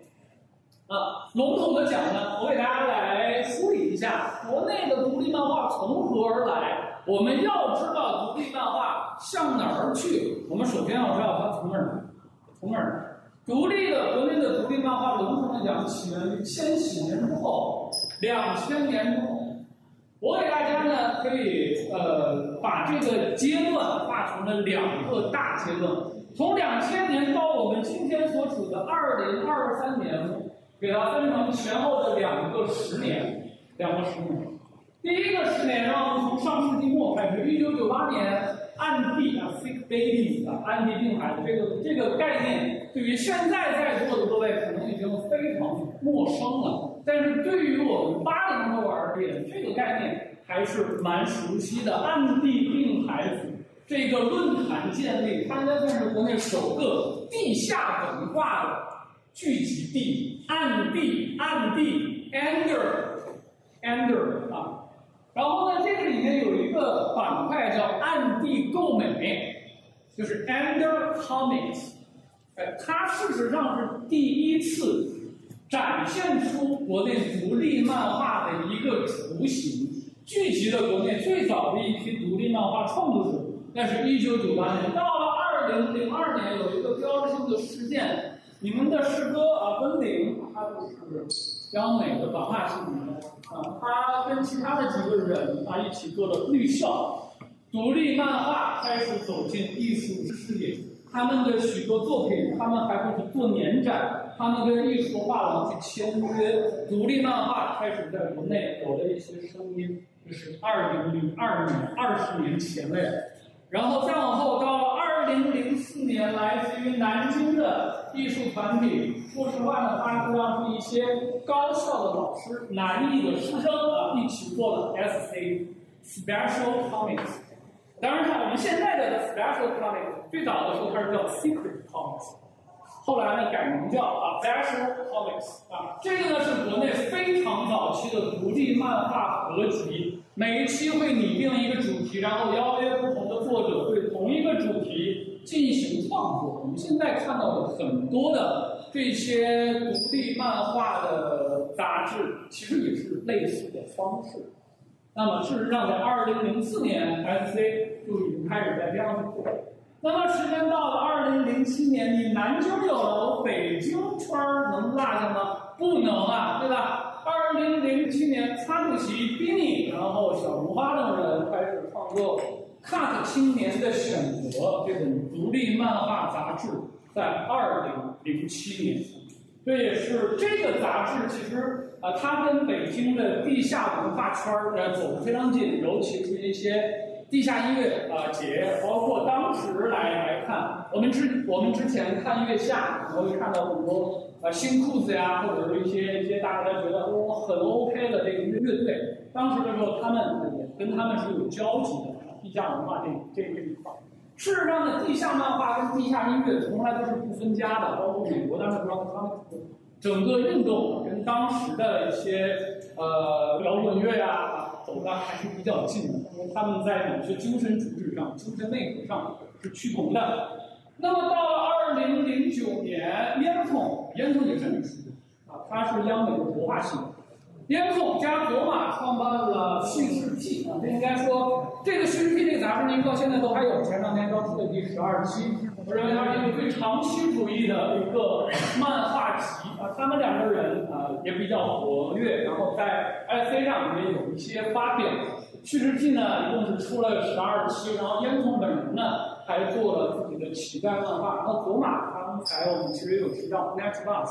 啊，笼统的讲呢，我给大家来梳理一下国内的独立漫画从何而来。我们要知道独立漫画向哪儿去，我们首先要知道它从哪儿来，从哪儿来。独立的国内的独立漫画，笼统的讲，起源于千禧年之后，两千年之后。我给大家呢，可以呃把这个阶段划成了两个大阶段，从两千年到我们今天所处的二零二三年，给它分成前后的两个十年，两个十年。第一个十年，让我们从上世纪末开始，一九九八年，暗地啊，sick babies 啊，暗地病孩子这个这个概念，对于现在在座的各位可能已经非常陌生了。但是对于我们八零后而言，这个概念还是蛮熟悉的。暗地病孩子这个论坛建立，它应该算是国内首个地下文化的聚集地。暗地，暗地，under，under 啊。然后呢，这个里面有一个板块叫暗地购美，就是 under comics。哎，它事实上是第一次。展现出国内独立漫画的一个雏形，聚集了国内最早的一批独立漫画创作者。那是一九九八年，到了二零零二年，有一个标志性的事件，你们的师哥啊，温岭，他就是央美的版画系的啊，他跟其他的几个人啊一起做了绿校，独立漫画开始走进艺术世界。他们的许多作品，他们还会去做年展，他们跟艺术画廊去签约，独立漫画开始在国内有了一些声音。这是二零零二年，二十年前了。然后再往后，到二零零四年，来自于南京的艺术团体，说实话呢，他主要是一些高校的老师、南艺的师生啊，一起做的 SC Special Comics。当然，像我们现在的 Special Comics，最早的时候它是叫 Secret Comics，后来呢改名叫啊 Special Comics 啊。这个呢是国内非常早期的独立漫画合集，每一期会拟定一个主题，然后邀约不同的作者对同一个主题进行创作。我们现在看到的很多的这些独立漫画的杂志，其实也是类似的方式。那么事实上，在二零零四年，SC 就已经开始在这样去做。那么时间到了二零零七年，你南京有了，北京圈儿能落下吗？不能啊，对吧？二零零七年，擦主席 Bini，然后小红花等人开始创作《Cut 青年的选择》这种独立漫画杂志，在二零零七年，这也是这个杂志其实。啊，它跟北京的地下文化圈儿呃走得非常近，尤其是一些地下音乐啊节，包括当时来来看，我们之我们之前看月下，我会看到很多啊新裤子呀，或者是一些一些大家觉得哦很 OK 的这个乐队，当时的时候他们也跟他们是有交集的，地下文化这这这一块。事实上呢，地下漫画跟地下音乐从来都是不分家的，包括美国当时道他们。整个运动跟当时的一些呃摇滚乐呀走的还是比较近的，因为他们在某些精神主义上、精神内核上是趋同的。那么到了二零零九年，烟囱，烟囱也是女书啊，她是央美的国画系。烟囱加卓玛创办了《叙事记》啊，这应该说这个《叙事记》这杂志，您到现在都还有，前两天刚出的第十二期。我认为它是一个最长期主义的一个漫画集啊。他们两个人啊也比较活跃，然后在 IC 上也有一些发表。《叙事记》呢一共是出了十二期，然后烟囱本人呢还做了自己的乞丐漫画。然后卓玛他们还有我们其实有提到 Natural Bus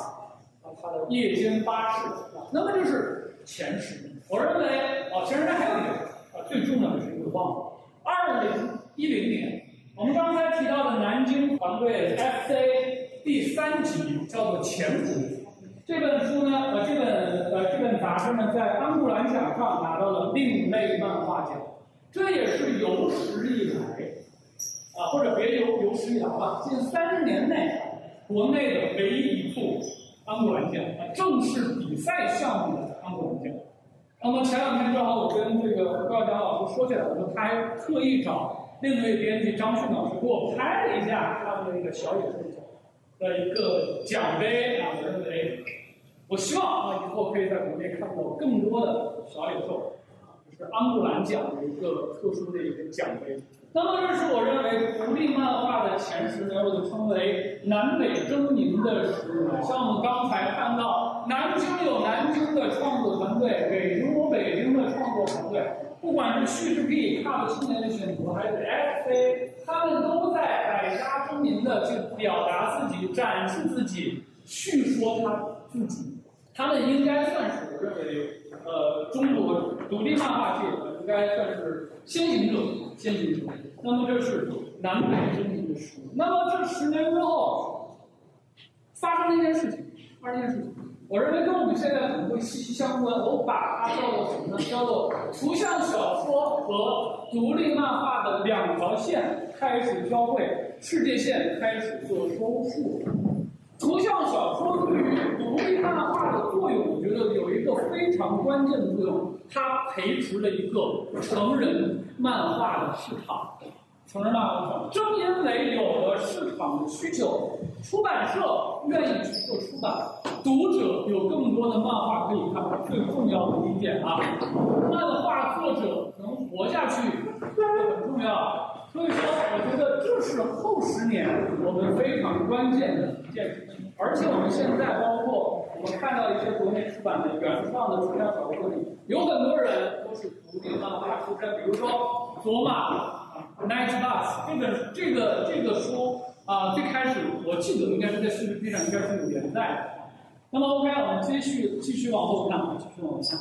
啊，他的夜间巴士。那么就是前十。我认为啊，前十还有一个啊，最重要的是一个忘了，二零一零年。我们刚才提到的南京团队 FC 第三集叫做《潜伏》，这本书呢，呃，这本呃这本杂志呢，在安布兰奖上拿到了另类漫画奖，这也是有史以来，啊，或者别有有史以来吧，近三十年内国内的唯一一部安布兰奖啊正式比赛项目的安布兰奖。那么前两天正好我跟这个高晓老师说起来，我说他还特意找另一位编辑张迅老师给我拍了一下他们那个小野兽的一个奖杯啊，我认为，我希望啊以后可以在国内看到更多的小野兽啊，就是安布兰奖的一个特殊的一个奖杯。那么这是我认为独立漫画的前十年，我就称为南北争鸣的十年。像我们刚才看到，南京有南京的创作团队，北京有北京的创作团队，不管是叙事 P、青年的选择，还是 FC，他们都在百家争鸣的去表达自己、展示自己、叙说他自己。他们应该算是我认为，呃，中国独立漫画界应该算是先行者，先行者。那么这是南北争鸣的十年。那么这十年之后，发生了一件事情，发生一件事情，我认为跟我们现在很多息息相关。我把它叫做什么呢？叫做图像小说和独立漫画的两条线开始交汇，世界线开始做收束。图像小说对于独立漫画的作用，我觉得有一个非常关键的作用，它培植了一个成人漫画的市场。同志们，正因为有了市场的需求，出版社愿意去做出版，读者有更多的漫画可以看。最重要的一点啊，漫画作者能活下去，很重要。所以说，我觉得这是后十年我们非常关键的一件事情。而且我们现在包括我们看到一些国内出版的原创的图像小说里，有很多人都是独立漫画出身，比如说佐马。Night Bus 这本这个这个书啊，最开始我记得应该是在视频上应该是有连载的。那么 OK，我们继续继续往后看，继续往下。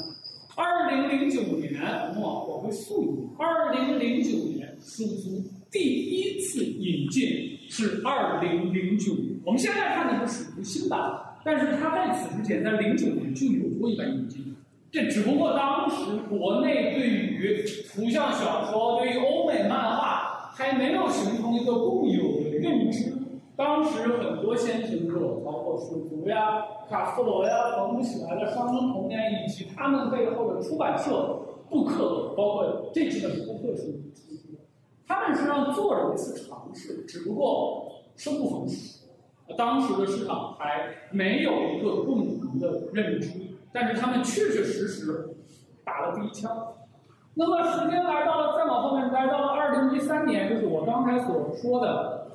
二零零九年，我们往往回溯一点。二零零九年，书租第一次引进是二零零九年。我们现在看的是属于新版，但是它在此之前，在零九年就有过一版引进。这只不过当时国内对于图像小说、对于欧美漫画还没有形成一个共有的认知。当时很多先行者，包括水族呀、卡斯罗呀、冯不起来的双生童年，以及他们背后的出版社布克，包括这几本布克书，他们实际上做了一次尝试，只不过生不逢时。当时的市场还没有一个共同的认知。但是他们确确实实打了第一枪。那么时间来到了，再往后面来到了二零一三年，就是我刚才所说的，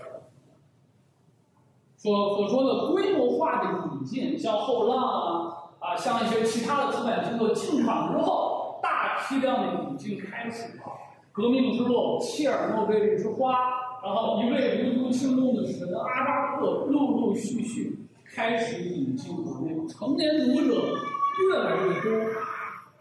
所所说的规模化的引进，像后浪啊啊，像一些其他的出版机构进场之后，大批量的引进开始了。革命之路、切尔诺贝利之花，然后一位民族清动的神阿扎克，陆陆续续开始引进国内成年读者。越来越多，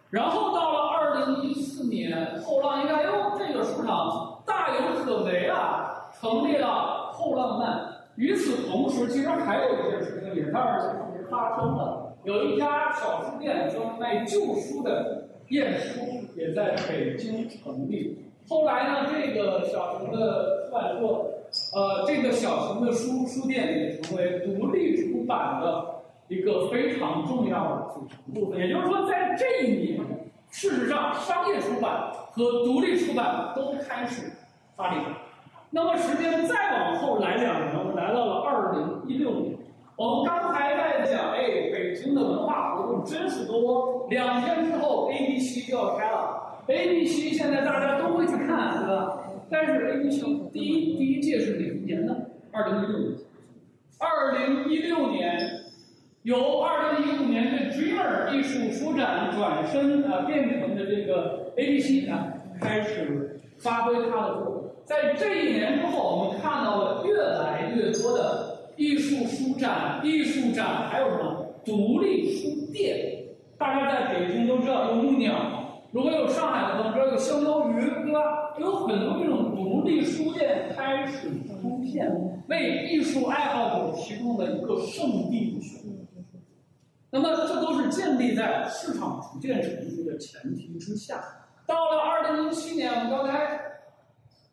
然后到了二零一四年，后浪一看，哟，这个市场大有可为啊，成立了后浪漫。与此同时，其实还有一件事情也在二零一四年发生了，有一家小书店专门卖旧书的晏书也在北京成立。后来呢，这个小型的出版社，呃，这个小型的书书店也成为独立出版的。一个非常重要的组成部分，也就是说，在这一年，事实上，商业出版和独立出版都开始发力。那么，时间再往后来两年，我们来到了二零一六年。我们刚才在讲，哎，北京的文化活动真是多。两天之后，A B C 就要开了。A B C 现在大家都会去看，对吧？但是 A B C 第一第一届是哪一年呢？二零一六年。二零一六年。由二零一五年的 Dreamer 艺术书展转身啊变成的这个 ABC 呢，开始发挥它的作用。在这一年之后，我们看到了越来越多的艺术书展、艺术展，还有什么独立书店。大家在北京都知道有木鸟，如果有上海的朋友知道有香蕉鱼，对吧？有很多这种独立书店开始出现，为艺术爱好者提供了一个圣地。那么，这都是建立在市场逐渐成熟的前提之下。到了二零零七年，我们刚才，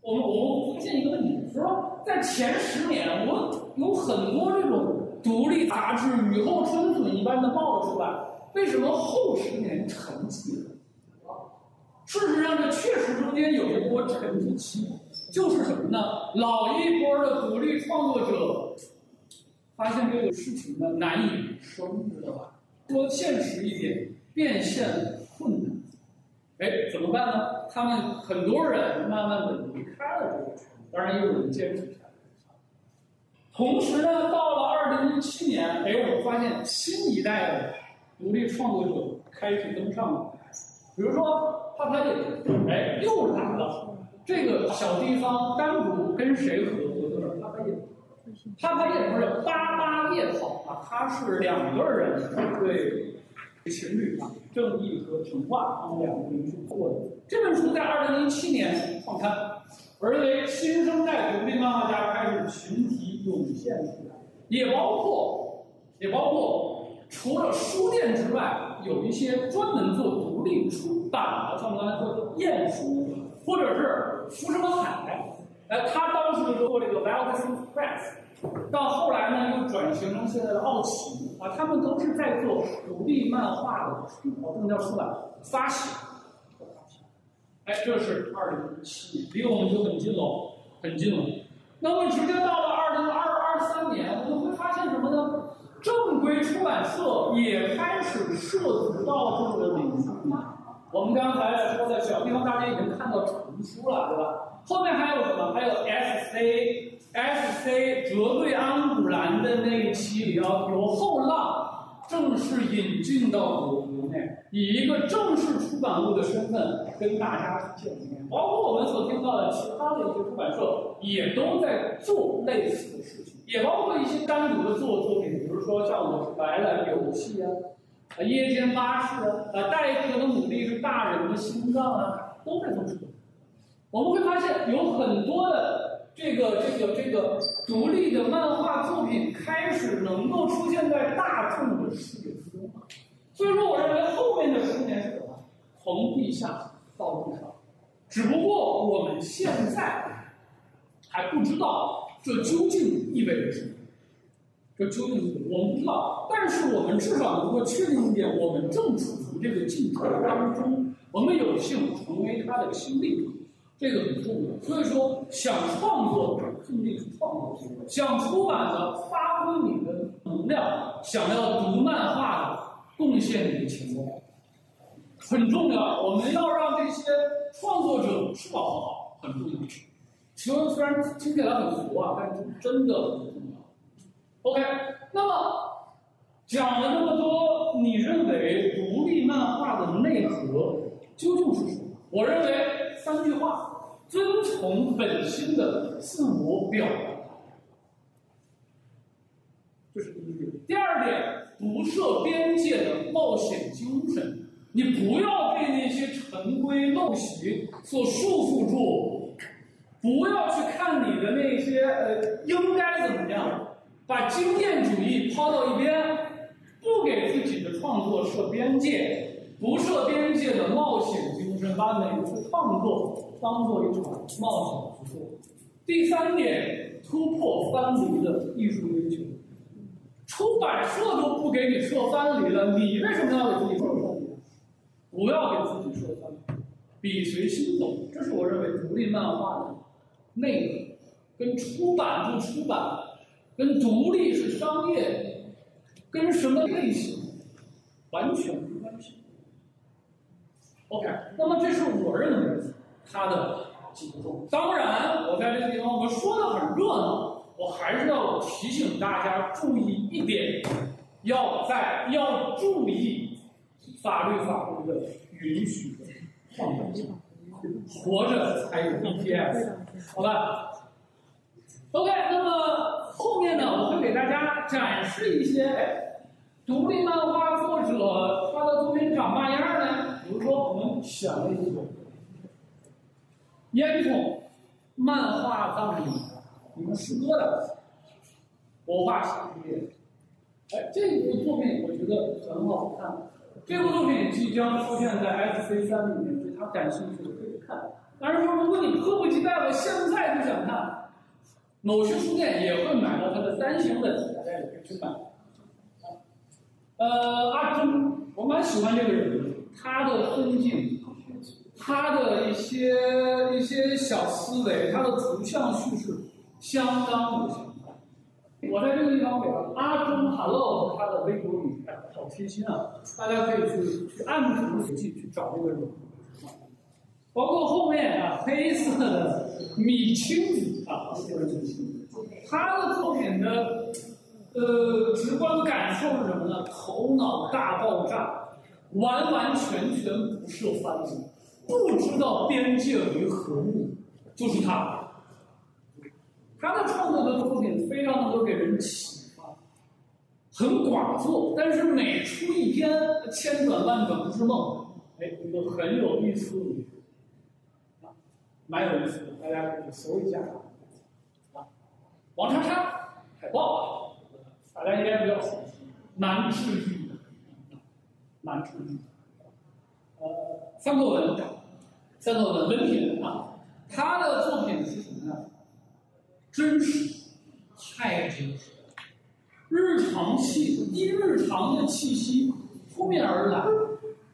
我们我们发现一个问题，就是说在前十年，我有很多这种独立杂志雨后春笋一般的冒了出来，为什么后十年沉寂了？事实上，这确实中间有一波沉寂期，就是什么呢？老一波的独立创作者发现这个事情呢难以收，知道吧？说现实一点，变现困难。哎，怎么办呢？他们很多人慢慢的离开了这个圈子，当然也有人坚持下来。同时呢，到了二零零七年，哎，我们发现新一代的独立创作者开始登上了。比如说，帕帕叶，哎，又来了。这个小地方单独跟谁合？帕帕叶不是八八夜跑啊，它是两个人对情侣啊，正义和童话他们两个人去做的。这本书在二零零七年创刊，而为新生代独立漫画家开始群体涌现出来，也包括，也包括除了书店之外。有一些专门做独立出版的，像我们刚才说的鼹鼠，或者是福什么海，哎，他当时做这个 w e l c o m e Press，到后来呢又转型成现在的奥奇啊，他们都是在做独立漫画的出版，这叫出版发行。哎，这是二零一七年，离我们就很近了，很近了。那么直接到了二零二二三年，我们会发现什么呢？正规出版社也开始涉足到这个领域。我们刚才说的小地方，大家已经看到成书了，对吧？后面还有什么？还有 SC C S C 折对安古兰的那一期里，要由后浪正式引进到国内，以一个正式出版物的身份跟大家见面。包括我们所听到的其他的一些出版社，也都在做类似的事情。也包括一些单独的作作品，比如说像我是白了游戏啊，啊夜间巴士啊，啊戴克的努力是大人的心脏啊，都在做这个。我们会发现有很多的这个这个这个独立的漫画作品开始能够出现在大众的视野之中。所以说，我认为后面的十年是什么？从地下到地上，只不过我们现在还不知道。这究竟意味着什么？这究竟是我们不知道，但是我们至少能够确定一点：我们正处于这个进程当中，我们有幸成为它的新力量，这个很重要。所以说，想创作的尽力去创作；想出版的，发挥你的能量；想要读漫画的，贡献你的情感，很重要。我们要让这些创作者吃饱喝好，很重要。说虽然听起来很俗啊，但是真的很重要。OK，那么讲了那么多，你认为独立漫画的内核究竟是什么？我认为三句话：遵从本心的自我表达，这是第一点。第二点，不设边界的冒险精神，你不要被那些陈规陋习所束缚住。不要去看你的那些呃应该怎么样，把经验主义抛到一边，不给自己的创作设边界，不设边界的冒险精神，把每一次创作当做一场冒险之作。第三点，突破藩篱的艺术追求，出版社都不给你设藩篱了，你为什么要给自己设藩篱？不要给自己设藩篱，笔随心走，这是我认为独立漫画的。内容跟出版不出版，跟独立是商业，跟什么类型完全没关系。OK，那么这是我认为它的几个重点。当然，我在这个地方我们说的很热闹，我还是要提醒大家注意一点，要在要注意法律法规的允许的范围下。活着才有 BPS，好吧？OK，那么后面呢，我会给大家展示一些独立漫画作者他的作品长嘛样呢？比如说，我们选了一种烟囱、漫画葬礼，你们诗歌的，我画喜剧。哎，这部作品我觉得很好看。这部作品即将出现在 FC 三里面，对他感兴趣的可以看。但是说，如果你迫不及待，了现在就想看，某些书店也会买到它的单行本，大家也可以去买。呃，阿珍，我蛮喜欢这个人的，他的分镜，他的一些一些小思维，他的图像叙事相当有想法。我在这个地方给阿珍 hello 他的微博里，哎，好贴心啊！大家可以去去按图索骥去找这个人。包括后面啊，黑色的米青子啊，他的作品的呃直观感受是什么呢？头脑大爆炸，完完全全不设藩篱，不知道边界为何物，就是他。他的创作的作品非常能够给人启发，很寡作，但是每出一篇千转万转不是梦，哎，一个很有意思的。蛮有意思的，大家可以搜一下啊。王叉叉海报，大家应该比较熟悉，难治愈，难治愈。呃，三口文，三口文文品啊，他的作品是什么呢？真实，太真实了，日常气，一日常的气息扑面而来，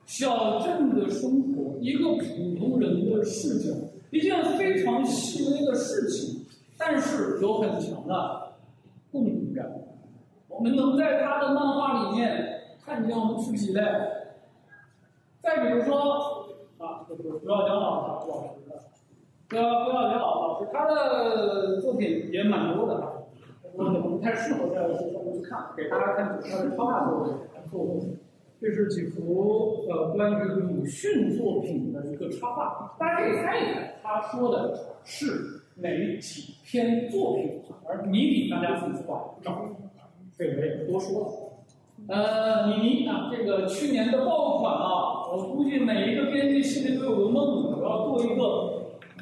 小镇的生活，一个普通人的视角。一件非常细微的事情，但是有很强的共鸣感。我们能在他的漫画里面看见我们出皮的。再比如说啊，这个胡耀江老师老师的，这胡耀江老师他的作品也蛮多的，我可能不太适合在上面去看，给大家看几他的超大作品。这是几幅呃关于鲁迅作品的一个插画，大家可以猜一猜，他说的是哪几篇作品？而谜底大家自己画找，这个我也不多说了。呃，米妮啊，这个去年的爆款啊，我估计每一个编辑心里都有个梦，我要做一个，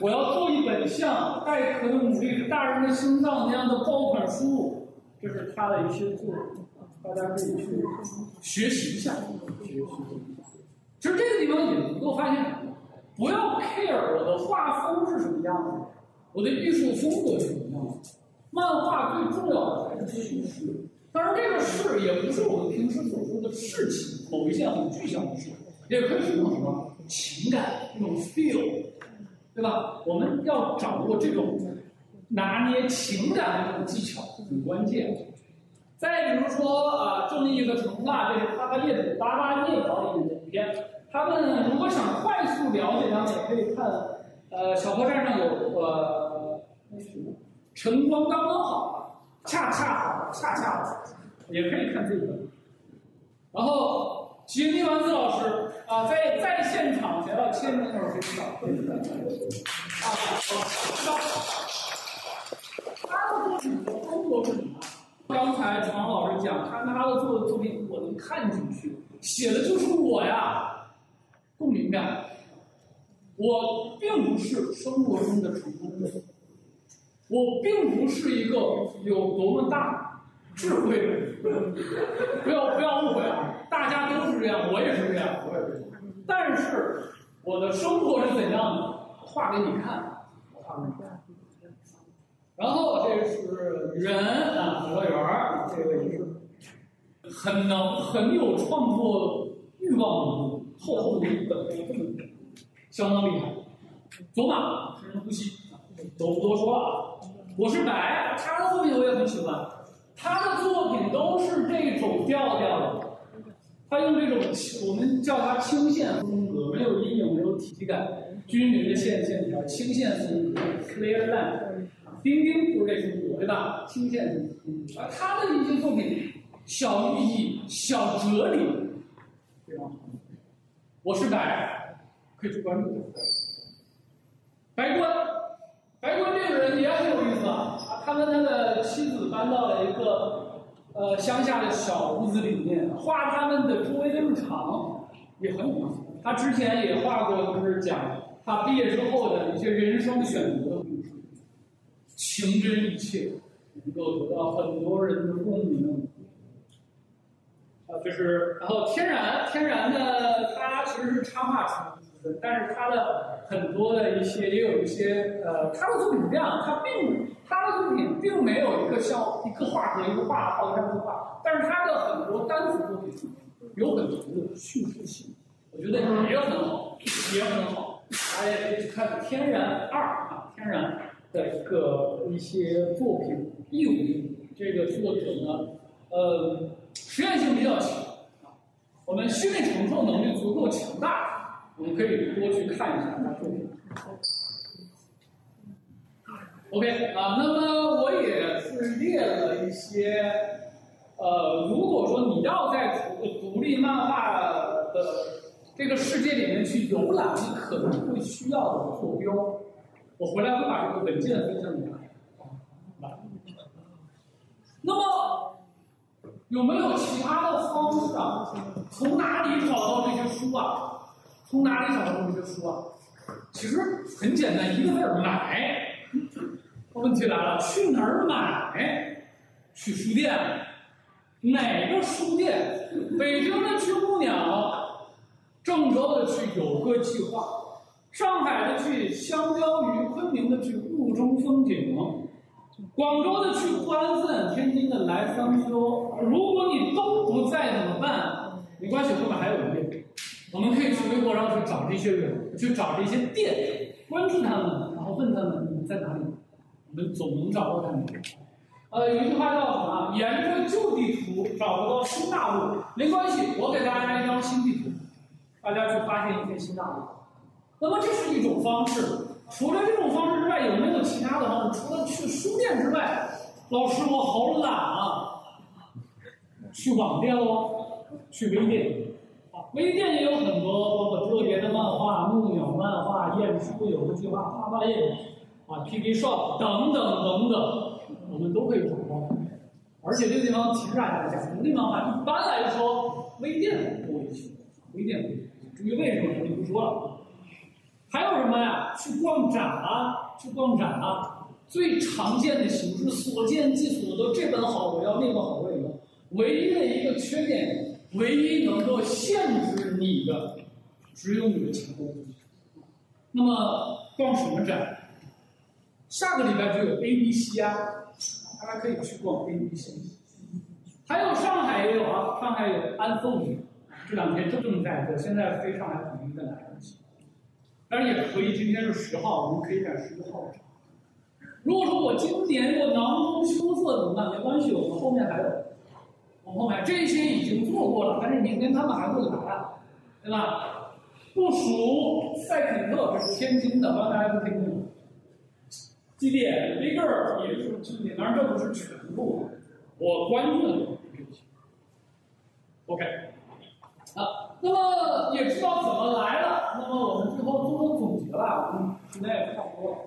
我要做一本像《带可的努力大人的心脏》那样的爆款书，这是他的一些作品。大家可以去学习一下，学习。其实这个地方也能够发现，不要 care 我的画风是什么样子，我的艺术风格是什么样子。漫画最重要的还是叙事。当然，这个事也不是我们平时所说的事情，某一件很具象的事，也可以是一种什么情感，一种 feel，对吧？我们要掌握这种拿捏情感的这种技巧很关键。再比如说啊，正义的城大，这是《巴巴叶子巴巴叶导演的影片。他们如果想快速了解他们，也可以看，呃，小客栈上有呃，晨光刚刚好，恰恰好，恰恰，也可以看这个。然后杰尼丸子老师啊，在在现场想要签名的时候可以找。啊，好，他的作品的风格是什么？刚才常老师讲，看他的作作品，我能看进去，写的就是我呀，共鸣感。我并不是生活中的成功者，我并不是一个有多么大智慧，不要不要误会啊，大家都是这样，我也是这样，我也是。但是我的生活是怎样的？画给你看，我画给你看。然后这是人啊，主乐园儿，这个也是很能很有创作欲望的，厚厚的一本，相当厉害。走马，深呼吸，都不多说了啊。我是白，他的作品我也很喜欢，他的作品都是这种调调的，他用这种我们叫他轻线风格，没有阴影，没有体感，均匀的线线条，轻线风格，clear line。丁丁不是这风格对吧？清线啊，他的一些作品小寓意、小哲理，非常好。我是白，可以去关注。白关，白关这个人也很有意思啊。他跟他的妻子搬到了一个呃乡下的小屋子里面，画他们的周围的日常，也很有意思。他之前也画过，就是讲他毕业之后的一些人生选择的故事，情真意切，能够得到很多人的共鸣。啊，就是然后天然天然的，他其实是插画出身，但是他的很多的一些也有一些呃，他的作品是这样，他并他的作品并没有一个像一个画和一个画套上一个画，但是他的很多单幅作品有很强的叙述性，我觉得也很好，也很好，大家也可以去看《天然二》啊，《天然》的一个一些作品，义务这个作者呢，呃。实验性比较强啊，我们心理承受能力足够强大，我们可以多去看一下他作品。OK 啊，那么我也是列了一些，呃，如果说你要在独独立漫画的这个世界里面去游览，你可能会需要的坐标，我回来会把这个文件分享给大家。那么。有没有其他的方式啊？从哪里找到这些书啊？从哪里找到这些书啊？其实很简单，一个字儿买。问题来了，去哪儿买？去书店。哪个书店？北京的去木鸟，郑州的去有个计划，上海的去香蕉鱼，昆明的去雾中风景。广州的去欢奋，天津的来商丘。如果你都不在怎么办？没关系，后面还有人。我们可以去微博上去找这些人，去找这些店，关注他们，然后问他们你们在哪里，我们总能找到他们。呃，有一句话叫什么？沿着旧地图找不到新大陆，没关系，我给大家一张新地图，大家去发现一片新大陆。那么这是一种方式。除了这种方式之外，有没有其他的方式？除了去书店之外，老师我好懒啊！去网店喽，去微店。微店也有很多，包括特别的漫画、木鸟漫画、晏书有个计划、画画页啊、PP Shop 等等等等，我们都可以找到。而且这个地方提示大家一下，独立漫画一般来说微店多一些，微店多一些。至于为什么，我就不说了。还有什么呀？去逛展啊，去逛展啊！最常见的形式，所见即所得。这本好，我要；那本好，我也要。唯一的一个缺点，唯一能够限制你的，只有你的钱包。那么逛什么展？下个礼拜就有 A、B、C 啊，大家可以去逛 A、B、C。还有上海也有啊，上海有安凤，这两天正正在做，现在飞上海统一的来不及。当然也可以，今天是十号，我们可以改十一号。如果说我今年我囊中羞涩怎么办？没关系，我们后面还有，我后面这些已经做过了，但是明天他们还会来啊，对吧？不熟赛肯特这是天津的，刚才不听听。基地 bigger 也是基点，当然这不是全部，我关注的这些。OK，啊，那么也知道怎么来了。那么我们最后做个总结吧，我们时间也差不多了。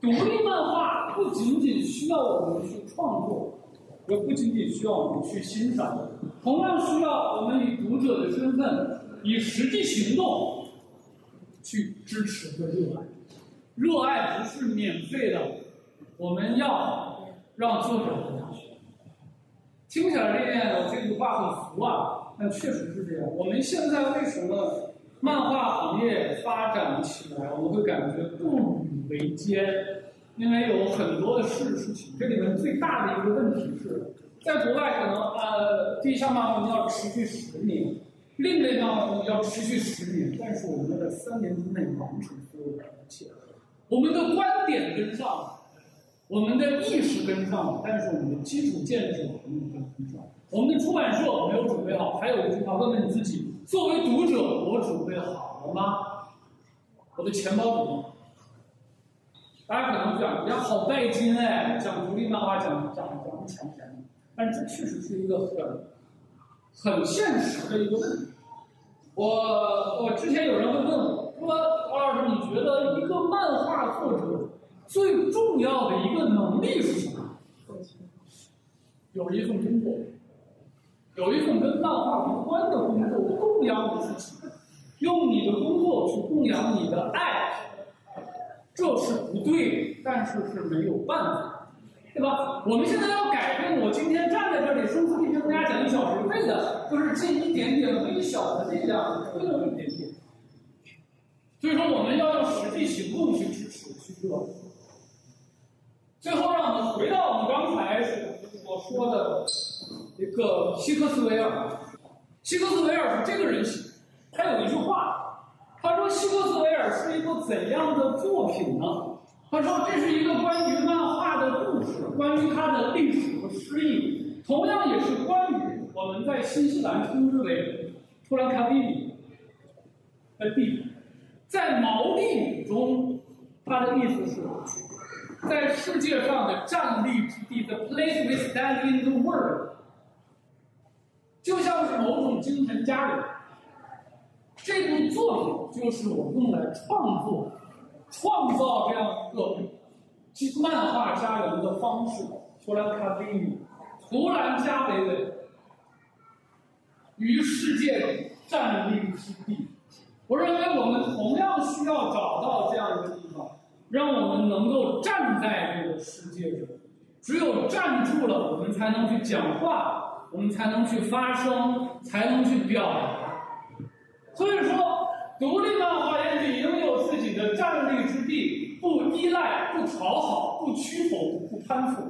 独立漫画不仅仅需要我们去创作，也不仅仅需要我们去欣赏，同样需要我们以读者的身份，以实际行动去支持和热爱。热爱不是免费的，我们要让作者。听起来这件这句话很俗啊，但确实是这样。我们现在为什么？漫画行业发展起来，我们会感觉步履维艰，因为有很多的事事情。这里面最大的一个问题是，在国外可能呃，地下漫画要持续十年，另类漫画要持续十年，但是我们在三年之内完成所有的一切。我们的观点跟上了，我们的意识跟上了，但是我们的基础建设没有跟上。我们的出版社没有准备好。还有一句话，问问你自己。作为读者，我准备好了吗？我的钱包准备。大家可能讲，呀，好拜金哎，讲独立漫画，讲讲讲不抢钱，但是这确实是一个很很现实的一个问题。我我之前有人会问我，说王老师，你觉得一个漫画作者最重要的一个能力是什么？有一份工作。有一份跟漫画无关的工作，供养你自己，用你的工作去供养你的爱，这是不对的，但是是没有办法，对吧？我们现在要改变，我今天站在这里，声嘶力竭跟大家讲一小时，为的就是尽一点点微小的力量，推动一点点。所以说，我们要用实际行动去支持、去做。最后，让我们回到我们刚才所说的一个希克斯维尔。希克斯维尔是这个人写，他有一句话，他说希克斯维尔是一部怎样的作品呢？他说这是一个关于漫画的故事，关于它的历史和诗意，同样也是关于我们在新西兰称之为突兰卡蒂的地。在毛利语中，它的意思是，在世界上的站立之地，the place we stand in the world，就像是某种精神家园。这部作品就是我用来创作、创造这样一个漫画家园的方式。图兰卡维语，图兰加维的于世界站立之地。我认为我们同样需要找到这样一个地方，让我们能够站在这个世界上。只有站住了，我们才能去讲话，我们才能去发声，才能去表达。所以说，独立漫画园里应有自己的站立之地，不依赖，不讨好，不屈服，不攀附，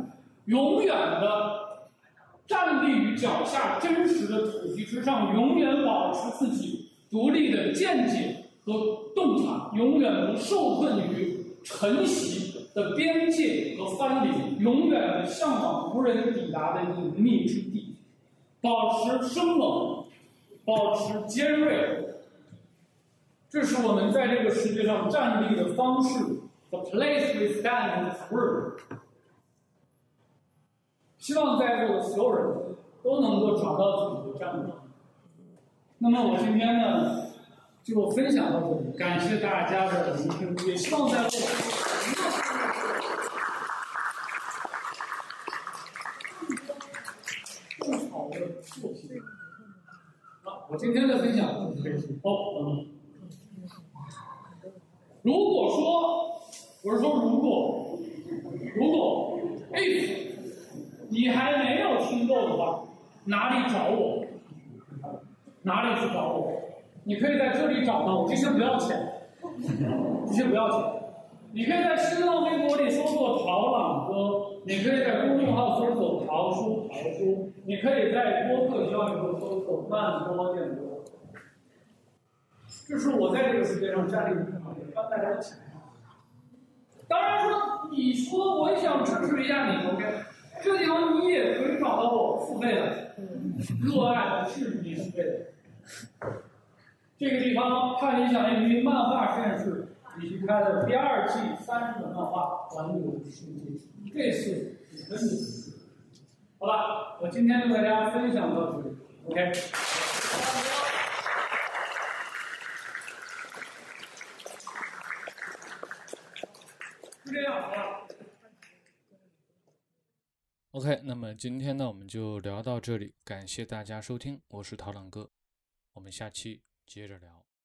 永远的站立于脚下真实的土地之上，永远保持自己。独立的见解和洞察，永远不受困于晨曦的边界和藩篱，永远的向往无人抵达的隐秘之地，保持生猛，保持尖锐，这是我们在这个世界上站立的方式。The place we stand in this world。希望在座的所有人都能够找到自己的站位。那么我今天呢，就分享到这里，感谢大家的聆听，也希望在座更好的作品。好，我今天的分享就是这些。哦，嗯，如果说，我是说如果，如果，if 你还没有听够的话，哪里找我？哪里去找我？你可以在这里找到我，这些不要钱，这些不要钱。你可以在新浪微博里搜索“陶朗哥”，你可以在公众号搜索“陶叔”，陶叔。你可以在播客教育中搜索“慢播电波”。这是我在这个世界上站立的地方，也帮大家讲。当然说，你说我想支持一下你，OK？这个地方你也可以找到我付费的，热爱的是免费的。这个地方，看理想一漫画实验室以及开的第二季三十本漫画环游世界，这是真的。好吧，我今天跟大家分享到这里，OK。就这样，好了。OK，那么今天呢，我们就聊到这里，感谢大家收听，我是陶朗哥，我们下期接着聊。